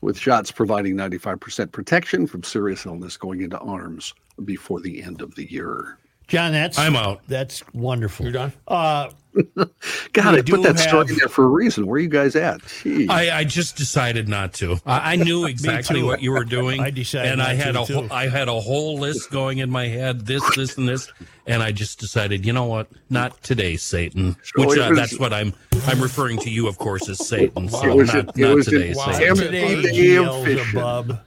with shots providing 95% protection from serious illness going into arms before the end of the year. John, that's I'm out. That's wonderful. You're done. Uh, God, We I put that story in there for a reason. Where are you guys at? I, I just decided not to. I, I knew exactly what you were doing. I decided and I had to, a whole, too. I had a whole list going in my head. This, this, and this, and I just decided, you know what? Not today, Satan. Which it uh, that's what I'm. I'm referring to you, of course, as Satan. So It was not, it not was today, Wow. Satan. Empty day of fishing.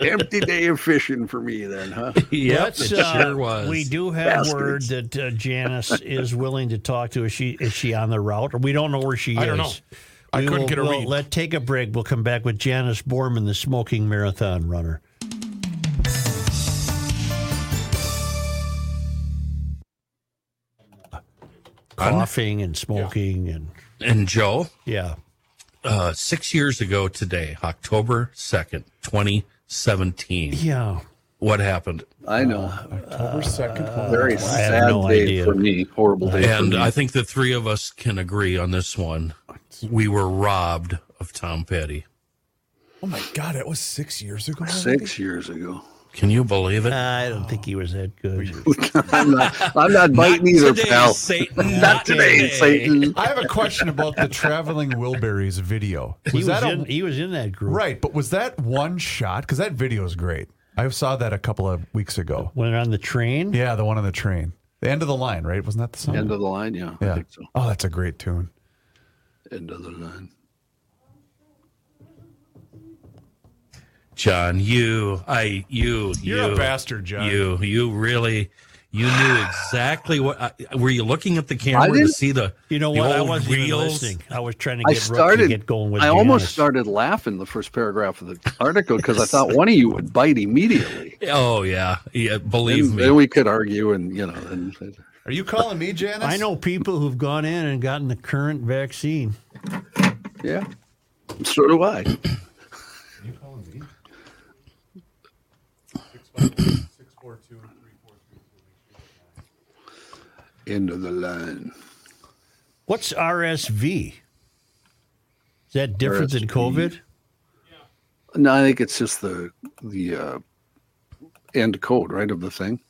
Empty day of fishing for me, then, huh? Yep, Let's, it uh, sure was. We do have word that uh, Janice is willing to talk to. us. she is she on the route? or We don't know where she I is. I don't know. I We couldn't will- get a we'll read. Let take a break. We'll come back with Janice Borman, the smoking marathon runner. Coughing and smoking and And Joe, yeah. uh, six years ago today, October second, twenty seventeen. Yeah. What happened? I know. Uh, October 2nd. Uh, very sad no day idea. for me. Horrible day And for me. I think the three of us can agree on this one. We were robbed of Tom Petty. oh my God, that was six years ago. already? Six years ago. Can you believe it? I don't think he was that good. I'm not, I'm not biting either, today, pal. Satan. Not today, Satan. I have a question about the traveling Wilburys video. Was He was, that a, in, he was in that group. right? But was that one shot? Because that video is great. I saw that a couple of weeks ago. When on the train. Yeah, the one on the train, the end of the line, right? Wasn't that the song? End of the line, yeah. I yeah. think so. Oh, that's a great tune. End of the line. John, you, I, you, You're a bastard, John. You, you really, you knew exactly what. I, were you looking at the camera to see the? You know the what? I wasn't listening. I was trying to get Rook started. to get going with I almost Janice. started laughing the first paragraph of the article because I thought one of you would bite immediately. Oh yeah, yeah. Believe Then, me. then we could argue, and you know, and Are you calling me, Janice? I know people who've gone in and gotten the current vaccine. yeah, so do I. End of the line. What's RSV? Is that different than COVID? No, I think it's just the the uh, end code, right, of the thing.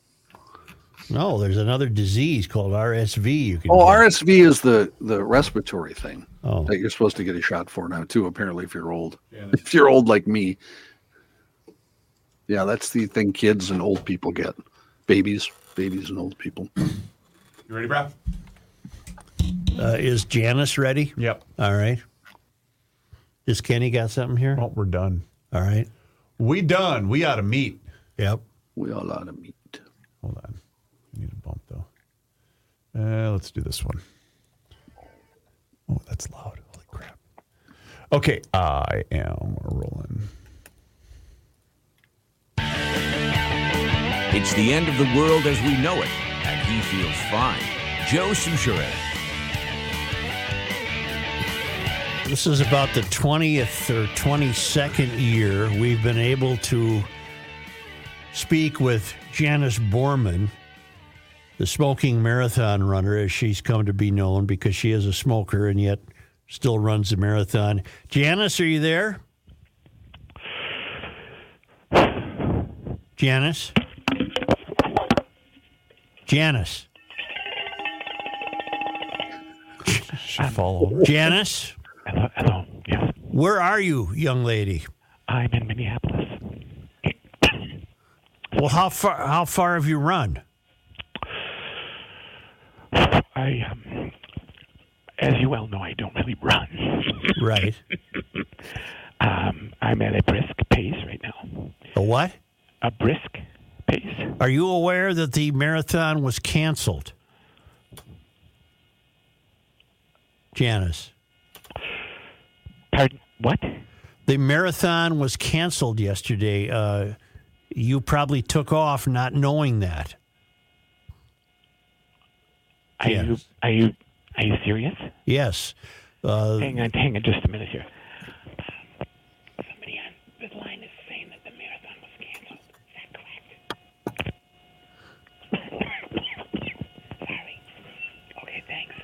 No, there's another disease called RSV. You can Oh, get. RSV is the the respiratory thing Oh. that you're supposed to get a shot for now too. Apparently, if you're old, if you're old like me, yeah, that's the thing kids and old people get. Babies, babies and old people. You ready, Brad? Uh, is Janice ready? Yep. All right. Does Kenny got something here? Well, we're done. All right. We done. We ought to meet. Yep. We all ought to meet. Hold on. I need a bump though. Uh, let's do this one. Oh, that's loud. Holy crap. Okay, I am rolling. It's the end of the world as we know it, and he feels fine. Joe Soucheray. This is about the 20th or 22nd year we've been able to speak with Janice Borman, the smoking marathon runner, as she's come to be known because she is a smoker and yet still runs the marathon. Janice, are you there? Janice? Janice? Over. Janice? Hello, hello. Yes, Where are you, young lady? I'm in Minneapolis. Well, how far how far have you run? I, um, as you well know, I don't really run. Right. um, I'm at a brisk pace right now. A what? A brisk Are you aware that the marathon was canceled? Janice. Pardon? What? The marathon was canceled yesterday. Uh, you probably took off not knowing that. Are Yes. you? Are you? Are you serious? Yes. Uh, hang on, hang on, just a minute here. Somebody on this line is saying that the marathon was canceled. Is that correct? Sorry. Okay, thanks.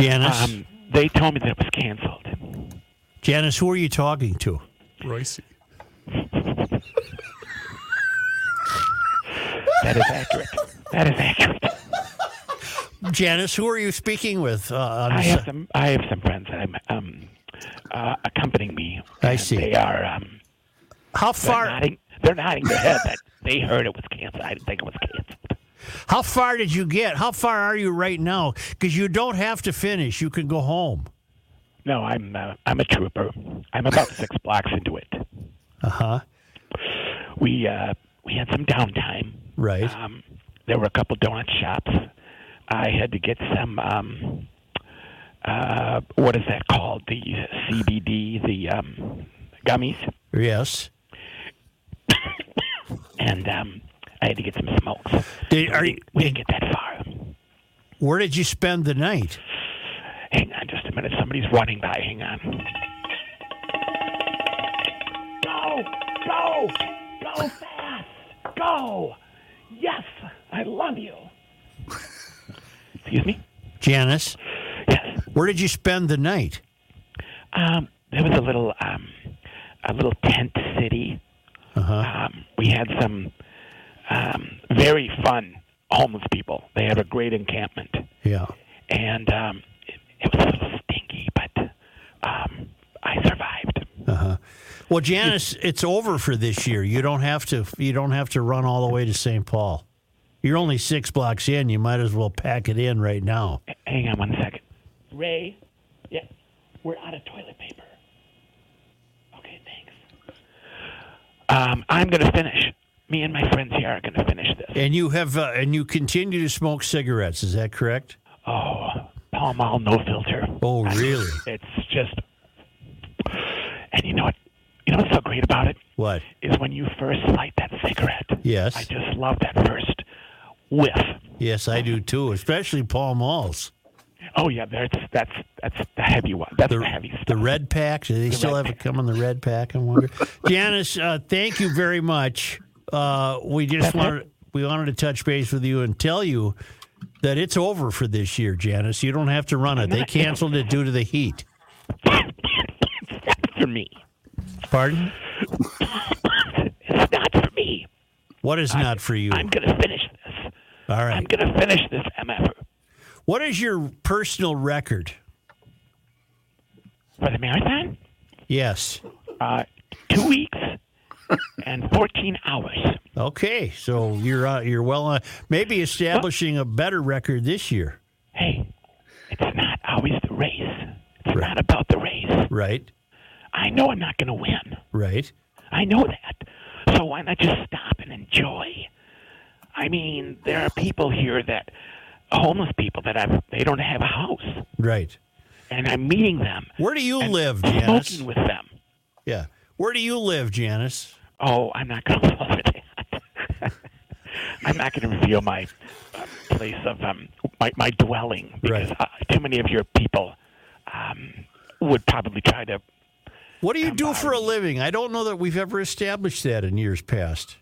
Janice. Um, they told me that it was canceled. Janice, who are you talking to? Royce. That is accurate. That is accurate. Janice, who are you speaking with? Uh, I have some. I have some friends that I'm um, uh, accompanying me. I see. They are. Um, How they're far? nodding, they're nodding their head that they heard it was canceled. I didn't think it was canceled. How far did you get? How far are you right now? Because you don't have to finish. You can go home. No, I'm. Uh, I'm a trooper. I'm about six blocks into it. Uh huh. We uh, we had some downtime. Right. Um, there were a couple donut shops. I had to get some. Um, uh, what is that called? The CBD, the um, gummies, Yes. and um, I had to get some smokes. Did, are you, We didn't get that far. where did you spend the night? Hang on just a minute. Somebody's running by. Hang on. Go! Go! Go fast! Go! Yes! I love you. Excuse me? Janice? Yes. Where did you spend the night? Um, there was a little, um, a little tent city. Uh-huh. Um, we had some um, very fun homeless people. They have a great encampment, Yeah. and um, it, it was a little stinky, but um, I survived. Uh-huh. Well, Janice, it's over for this year. You don't have to. You don't have to run all the way to St. Paul. You're only six blocks in. You might as well pack it in right now. Hang on one second. Ray, yeah, we're out of toilet paper. Okay, thanks. Um, I'm going to finish. Me and my friends here are going to finish this. And you have, uh, and you continue to smoke cigarettes. Is that correct? Oh, Pall Mall, no filter. Oh, really? It's just, and you know what? You know what's so great about it What? is when you first light that cigarette. Yes. I just love that first whiff. Yes, I do too. Especially Pall Malls. Oh yeah, that's that's that's the heavy one. That's the, heavy stuff. The red pack. Do they The still have it come in the red pack? I wonder. Janice, uh, thank you very much. Uh, we just wanted we wanted to touch base with you and tell you that it's over for this year, Janice. You don't have to run it. They canceled it due to the heat. Not for me. Pardon? It's not for me. What is not for you? I'm going to finish this. All right. I'm going to finish this MF What is your personal record? for the marathon. Yes. Uh, two weeks and 14 hours. Okay, so you're uh, you're well on. Maybe establishing a better record this year. Hey, it's not always the race. It's not about the race. Right. I know I'm not going to win. Right. I know that. So why not just stop and enjoy? I mean, there are people here that homeless people that have they don't have a house, Right. and I'm meeting them. Where do you live, Janice? Smoking with them. Yeah. Where do you live, Janice? Oh, I'm not going to go over that. I'm not going to reveal my uh, place of um, my, my dwelling because uh, too many of your people um, would probably try to. What do you do for a living? I don't know that we've ever established that in years past.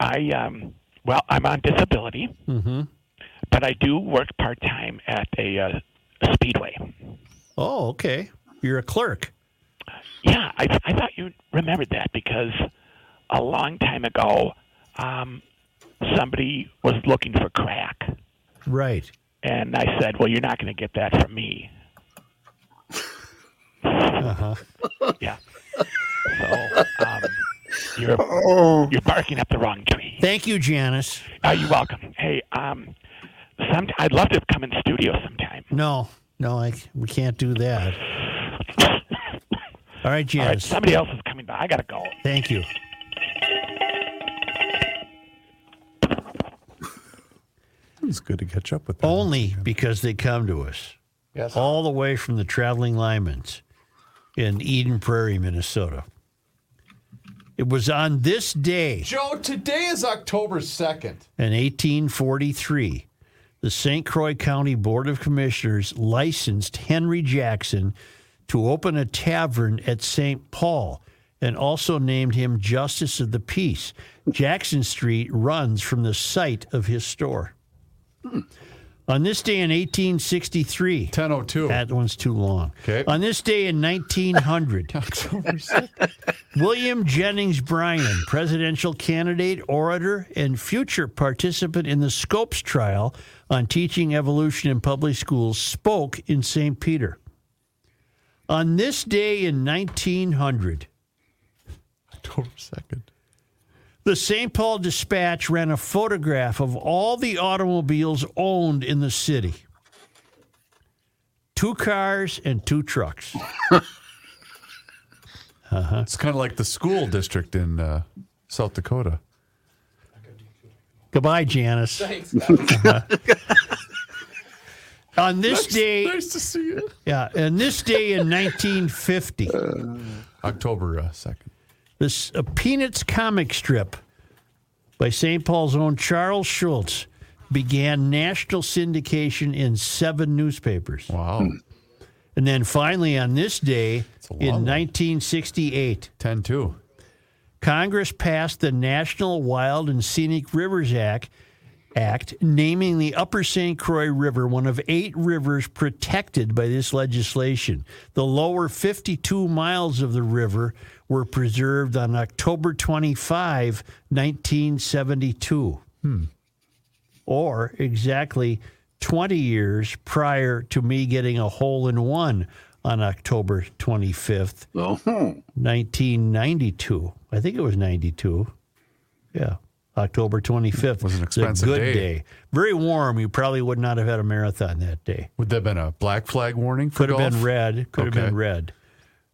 I um, well, I'm on disability, Mm-hmm. but I do work part time at a, uh, a speedway. Oh, okay. You're a clerk. Yeah, I, I thought you remembered that because a long time ago, um, somebody was looking for crack. Right. And I said, well, you're not going to get that from me. Uh-huh. Yeah. So um, you're, you're barking up the wrong tree. Thank you, Janice. Uh, you're welcome. Hey, um, some, I'd love to come in studio sometime. No, no, I, we can't do that. All right, All right, somebody else is coming by. I got to go. Thank you. It's good to catch up with them. Only because they come to us. Yes. All the way from the traveling Lyman's in Eden Prairie, Minnesota. It was on this day Joe, today is October 2nd. in 1843 the St. Croix County Board of Commissioners licensed Henry Jackson to open a tavern at St. Paul and also named him Justice of the Peace. Jackson Street runs from the site of his store. On this day in 1863, 1002. That one's too long. Okay. On this day in 1900, William Jennings Bryan, presidential candidate, orator, and future participant in the Scopes trial on teaching evolution in public schools, spoke in St. Peter. On this day in 1900, October 2nd. the St. Paul Dispatch ran a photograph of all the automobiles owned in the city two cars and two trucks. uh-huh. It's kind of like the school district in uh, South Dakota. Goodbye, Janice. Thanks. Uh-huh. On this day, Nice to see you. yeah, and this day in 1950, October uh, 2nd. this a Peanuts comic strip by St. Paul's own Charles Schulz began national syndication in seven newspapers. Wow. And then finally, on this day in 1968, 10 2. Congress passed the National Wild and Scenic Rivers Act, Act, naming the Upper St. Croix River one of eight rivers protected by this legislation. The lower 52 miles of the river were preserved on October 25, 1972. Hmm. Or exactly 20 years prior to me getting a hole in one on October 25th, Oh, 1992. I think it was 92. Yeah. October 25th. Was an It's a expensive good day. day. Very warm. You probably would not have had a marathon that day. Would that have been a black flag warning for Could have been red. Could have been red.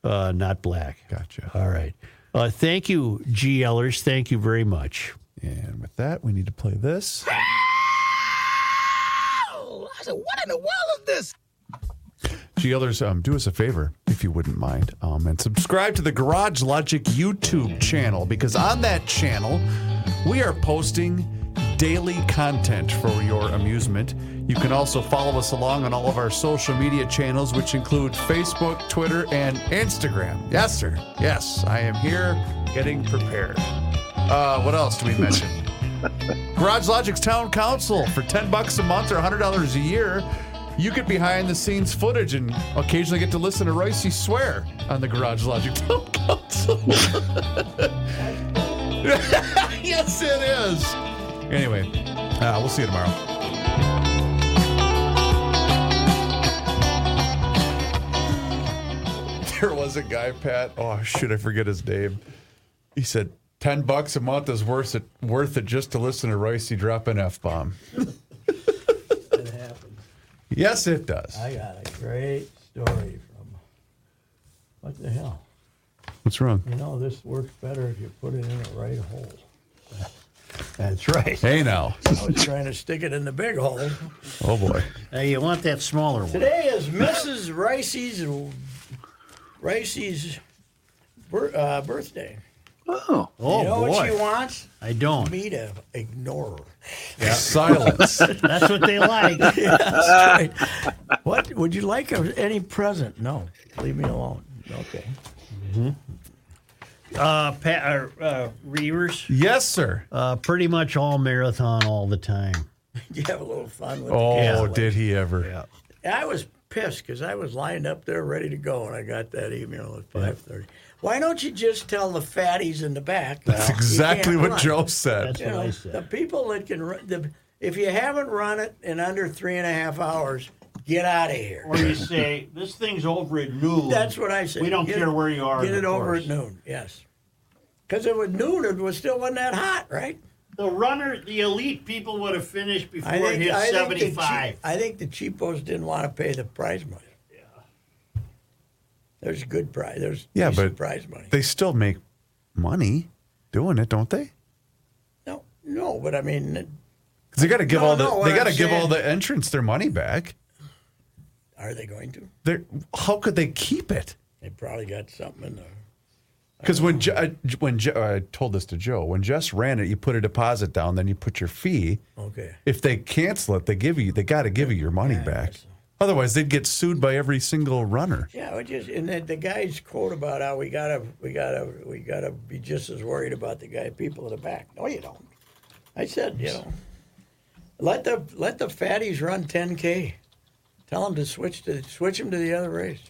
Uh, not black. Gotcha. All right. Uh, thank you, GLers. Thank you very much. And with that, we need to play this. I said, what in the world is this? GLers, um, do us a favor, if you wouldn't mind, um, and subscribe to the Garage Logic YouTube channel because on that channel, we are posting daily content for your amusement. You can also follow us along on all of our social media channels, which include Facebook, Twitter, and Instagram. Yes, sir. Yes, I am here getting prepared. Uh, what else do we mention? Garage Logic's Town Council for 10 bucks a month or $100 a year. You get behind the scenes footage and occasionally get to listen to Royce swear on the Garage Logic Town Council. yes, it is. Anyway, uh, we'll see you tomorrow. There was a guy, Pat. Oh, should I forget his name? He said, 10 bucks a month is worth it, worth it just to listen to Royce drop an F bomb. It happened. Yes, it does. I got a great story from. What the hell? What's wrong? You know, this works better if you put it in the right hole. That's right. Hey now. I was trying to stick it in the big hole. Oh boy. Hey, you want that smaller one? Today is Mrs. Ricey's Ricey's bir- uh, birthday. Oh. Oh, you know boy. what she wants? I don't. Me to ignore her. Silence. That's what they like. Yeah, that's right. What would you like? Any present? No, leave me alone. Okay. Uh, Pat, uh, uh, Reuvers, yes, sir. uh, pretty much all marathon all the time. You have a little fun with Oh, the cancellation. did he ever? Yeah. I was pissed because I was lined up there ready to go, and I got that email at five thirty. Why don't you just tell the fatties in the back? That's you exactly what run? Joe said. That's You what know, I the people that can run, the, if you haven't run it in under three and a half hours, get out of here. Or you say, this thing's over at noon. That's what I said. We don't Get care it- where you are. Get it the over course. at noon. Yes, because it was noon. It was still wasn't that hot, right? The runner, the elite people would have finished before I think. it hit I think, 75. cheap, I think the cheapos didn't want to pay the prize money. Yeah. There's good prize. There's Yeah, but prize money. they still make money doing it, don't they? No, no, but I mean, 'Cause they got to give No, all the no, they got to give all the entrants their money back. are they going to? They're, how could they keep it? They probably got something in there. Because when Je- uh, when Je- uh, I told this to Joe, when Jess ran it, you put a deposit down, then you put your fee. Okay. If they cancel it, they give you they got to give you your money back. Otherwise, they'd get sued by every single runner. Yeah, just and the, the guy's quote about how we gotta we gotta we gotta be just as worried about the guy people in the back. No, you don't. I said, you know, let the let the fatties run 10k. Tell them to switch to switch them to the other race,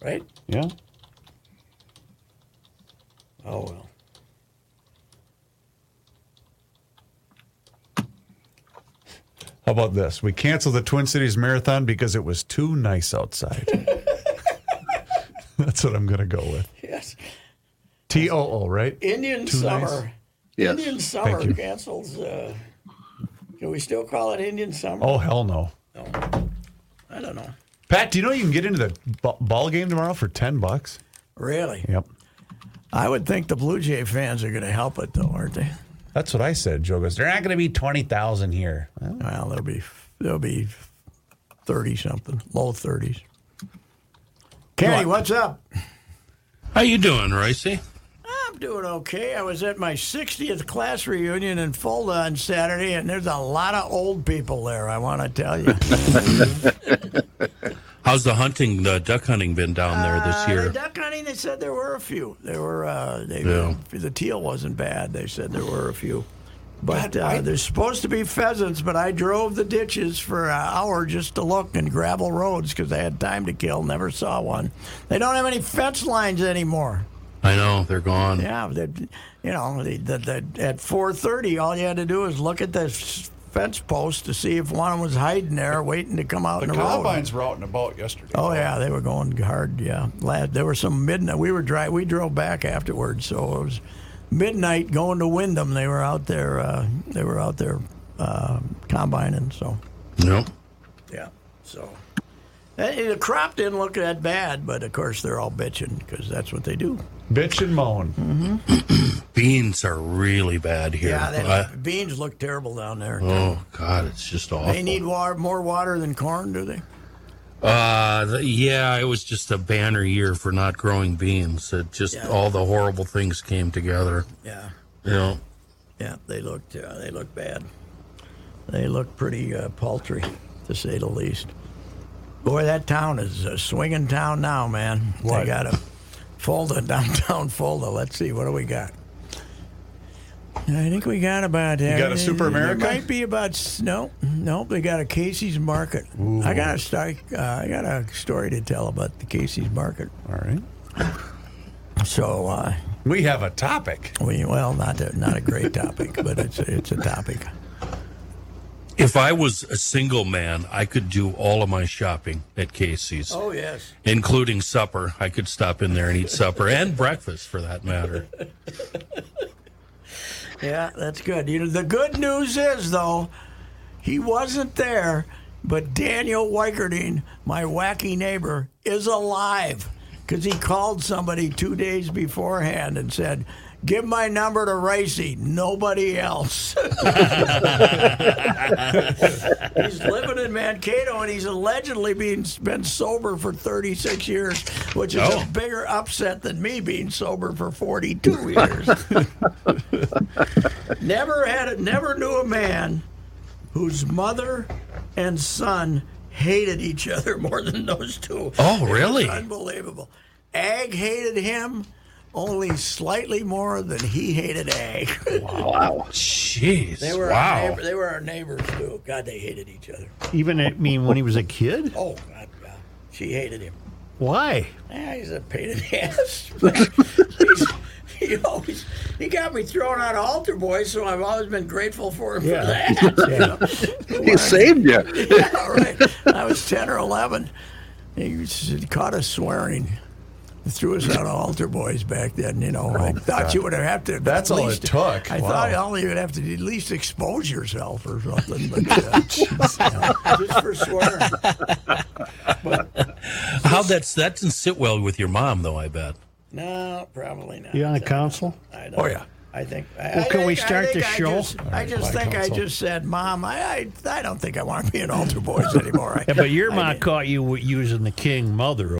right? Yeah. Oh well. How about this? We canceled the Twin Cities Marathon because it was too nice outside. That's what I'm going to go with. Yes. T O O, right? Indian Too summer. nice? Yes. Indian summer you. cancels. Uh, can we still call it Indian summer? Oh hell no. No. I don't know. Pat, do you know you can get into the ball game tomorrow for ten bucks? Really? Yep. I would think the Blue Jay fans are going to help it, though, aren't they? That's what I said. Joe goes, "They're not going to be twenty thousand here." Well, Well, there'll be there'll be thirty something, low thirties. Kenny, what's up? How you doing, Ricey? I'm doing okay. I was at my 60th class reunion in Fulda on Saturday, and there's a lot of old people there. I want to tell you. How's the hunting, the duck hunting, been down there this Uh, year? the duck hunting, they said there were a few. There were. Uh, they, Yeah. The teal wasn't bad. They said there were a few. But uh, there's supposed to be pheasants, but I drove the ditches for an hour just to look and gravel roads because I had time to kill. Never saw one. They don't have any fence lines anymore. I know they're gone. Yeah, they, you know, they, the, the, at 4:30, all you had to do was look at the s- fence post to see if one was hiding there, waiting to come out the in the road. combines were out and about yesterday. Oh yeah, they were going hard. Yeah, lad, there were some midnight. We were dry. We drove back afterwards, so it was midnight going to Windom. They were out there. Uh, they were out there uh, combining. So No. yeah, so the crop didn't look that bad, but of course they're all bitching because that's what they do. Bitch and moan. Beans are really bad here. Yeah, they, I- beans look terrible down there. oh God, it's just awful. They need water, more water than corn, do they? Uh, the, yeah, it was just a banner year for not growing beans. It just Yeah. all the horrible things came together. Yeah. You know, Yeah, they looked uh, they looked bad. They look pretty uh, paltry, to say the least. Boy, that town is a swinging town now, man. What? They got a Fulda downtown Fulda. Let's see, what do we got? I think we got about. You got a Super America? It might be about no, no. They got a Casey's Market. I got a story. Uh, I got a story to tell about the Casey's Market. All right. So uh, We have a topic. we well, not a, not a great topic, but it's it's a topic. If I was a single man, I could do all of my shopping at Casey's, Oh yes. including supper. I could stop in there and eat supper and breakfast, for that matter. Yeah, that's good. You know, the good news is though, he wasn't there, but Daniel Weikerding, my wacky neighbor, is alive. because he called somebody two days beforehand and said, "Give my number to Ricey, nobody else." he's living in Mankato, and he's allegedly being been sober for 36 years, which is Oh. a bigger upset than me being sober for 42 years. never had it. Never knew a man whose mother and son hated each other more than those two. Oh, really? unbelievable. Ag hated him only slightly more than he hated Ag. Wow. Jeez. they were our wow. neighbor, they were our neighbors too. God, they hated each other. Even I mean when he was a kid. Oh God, God. she hated him. Why? Ah, he's a pain in the ass. He's- he always he got me thrown out of altar boys, so I've always been grateful for him Yeah. for that. you know? He saved you. yeah, right. I was 10 or 11. He caught us swearing. He threw us out of altar boys back then, you know. I thought you would have to. That's at all it took. I Wow. thought all you would have to at least expose yourself or something. But, uh, you know, just for swearing. How that's that didn't sit well with your mom though. I bet. No, probably not. You on the council? I don't, Oh, yeah. I think. I, Well, I can we think- I start think the I show? just- I just Fine think I just said, Mom, I, I, I don't think I want to be an altar boys anymore. Yeah, but your mom caught you using the king mother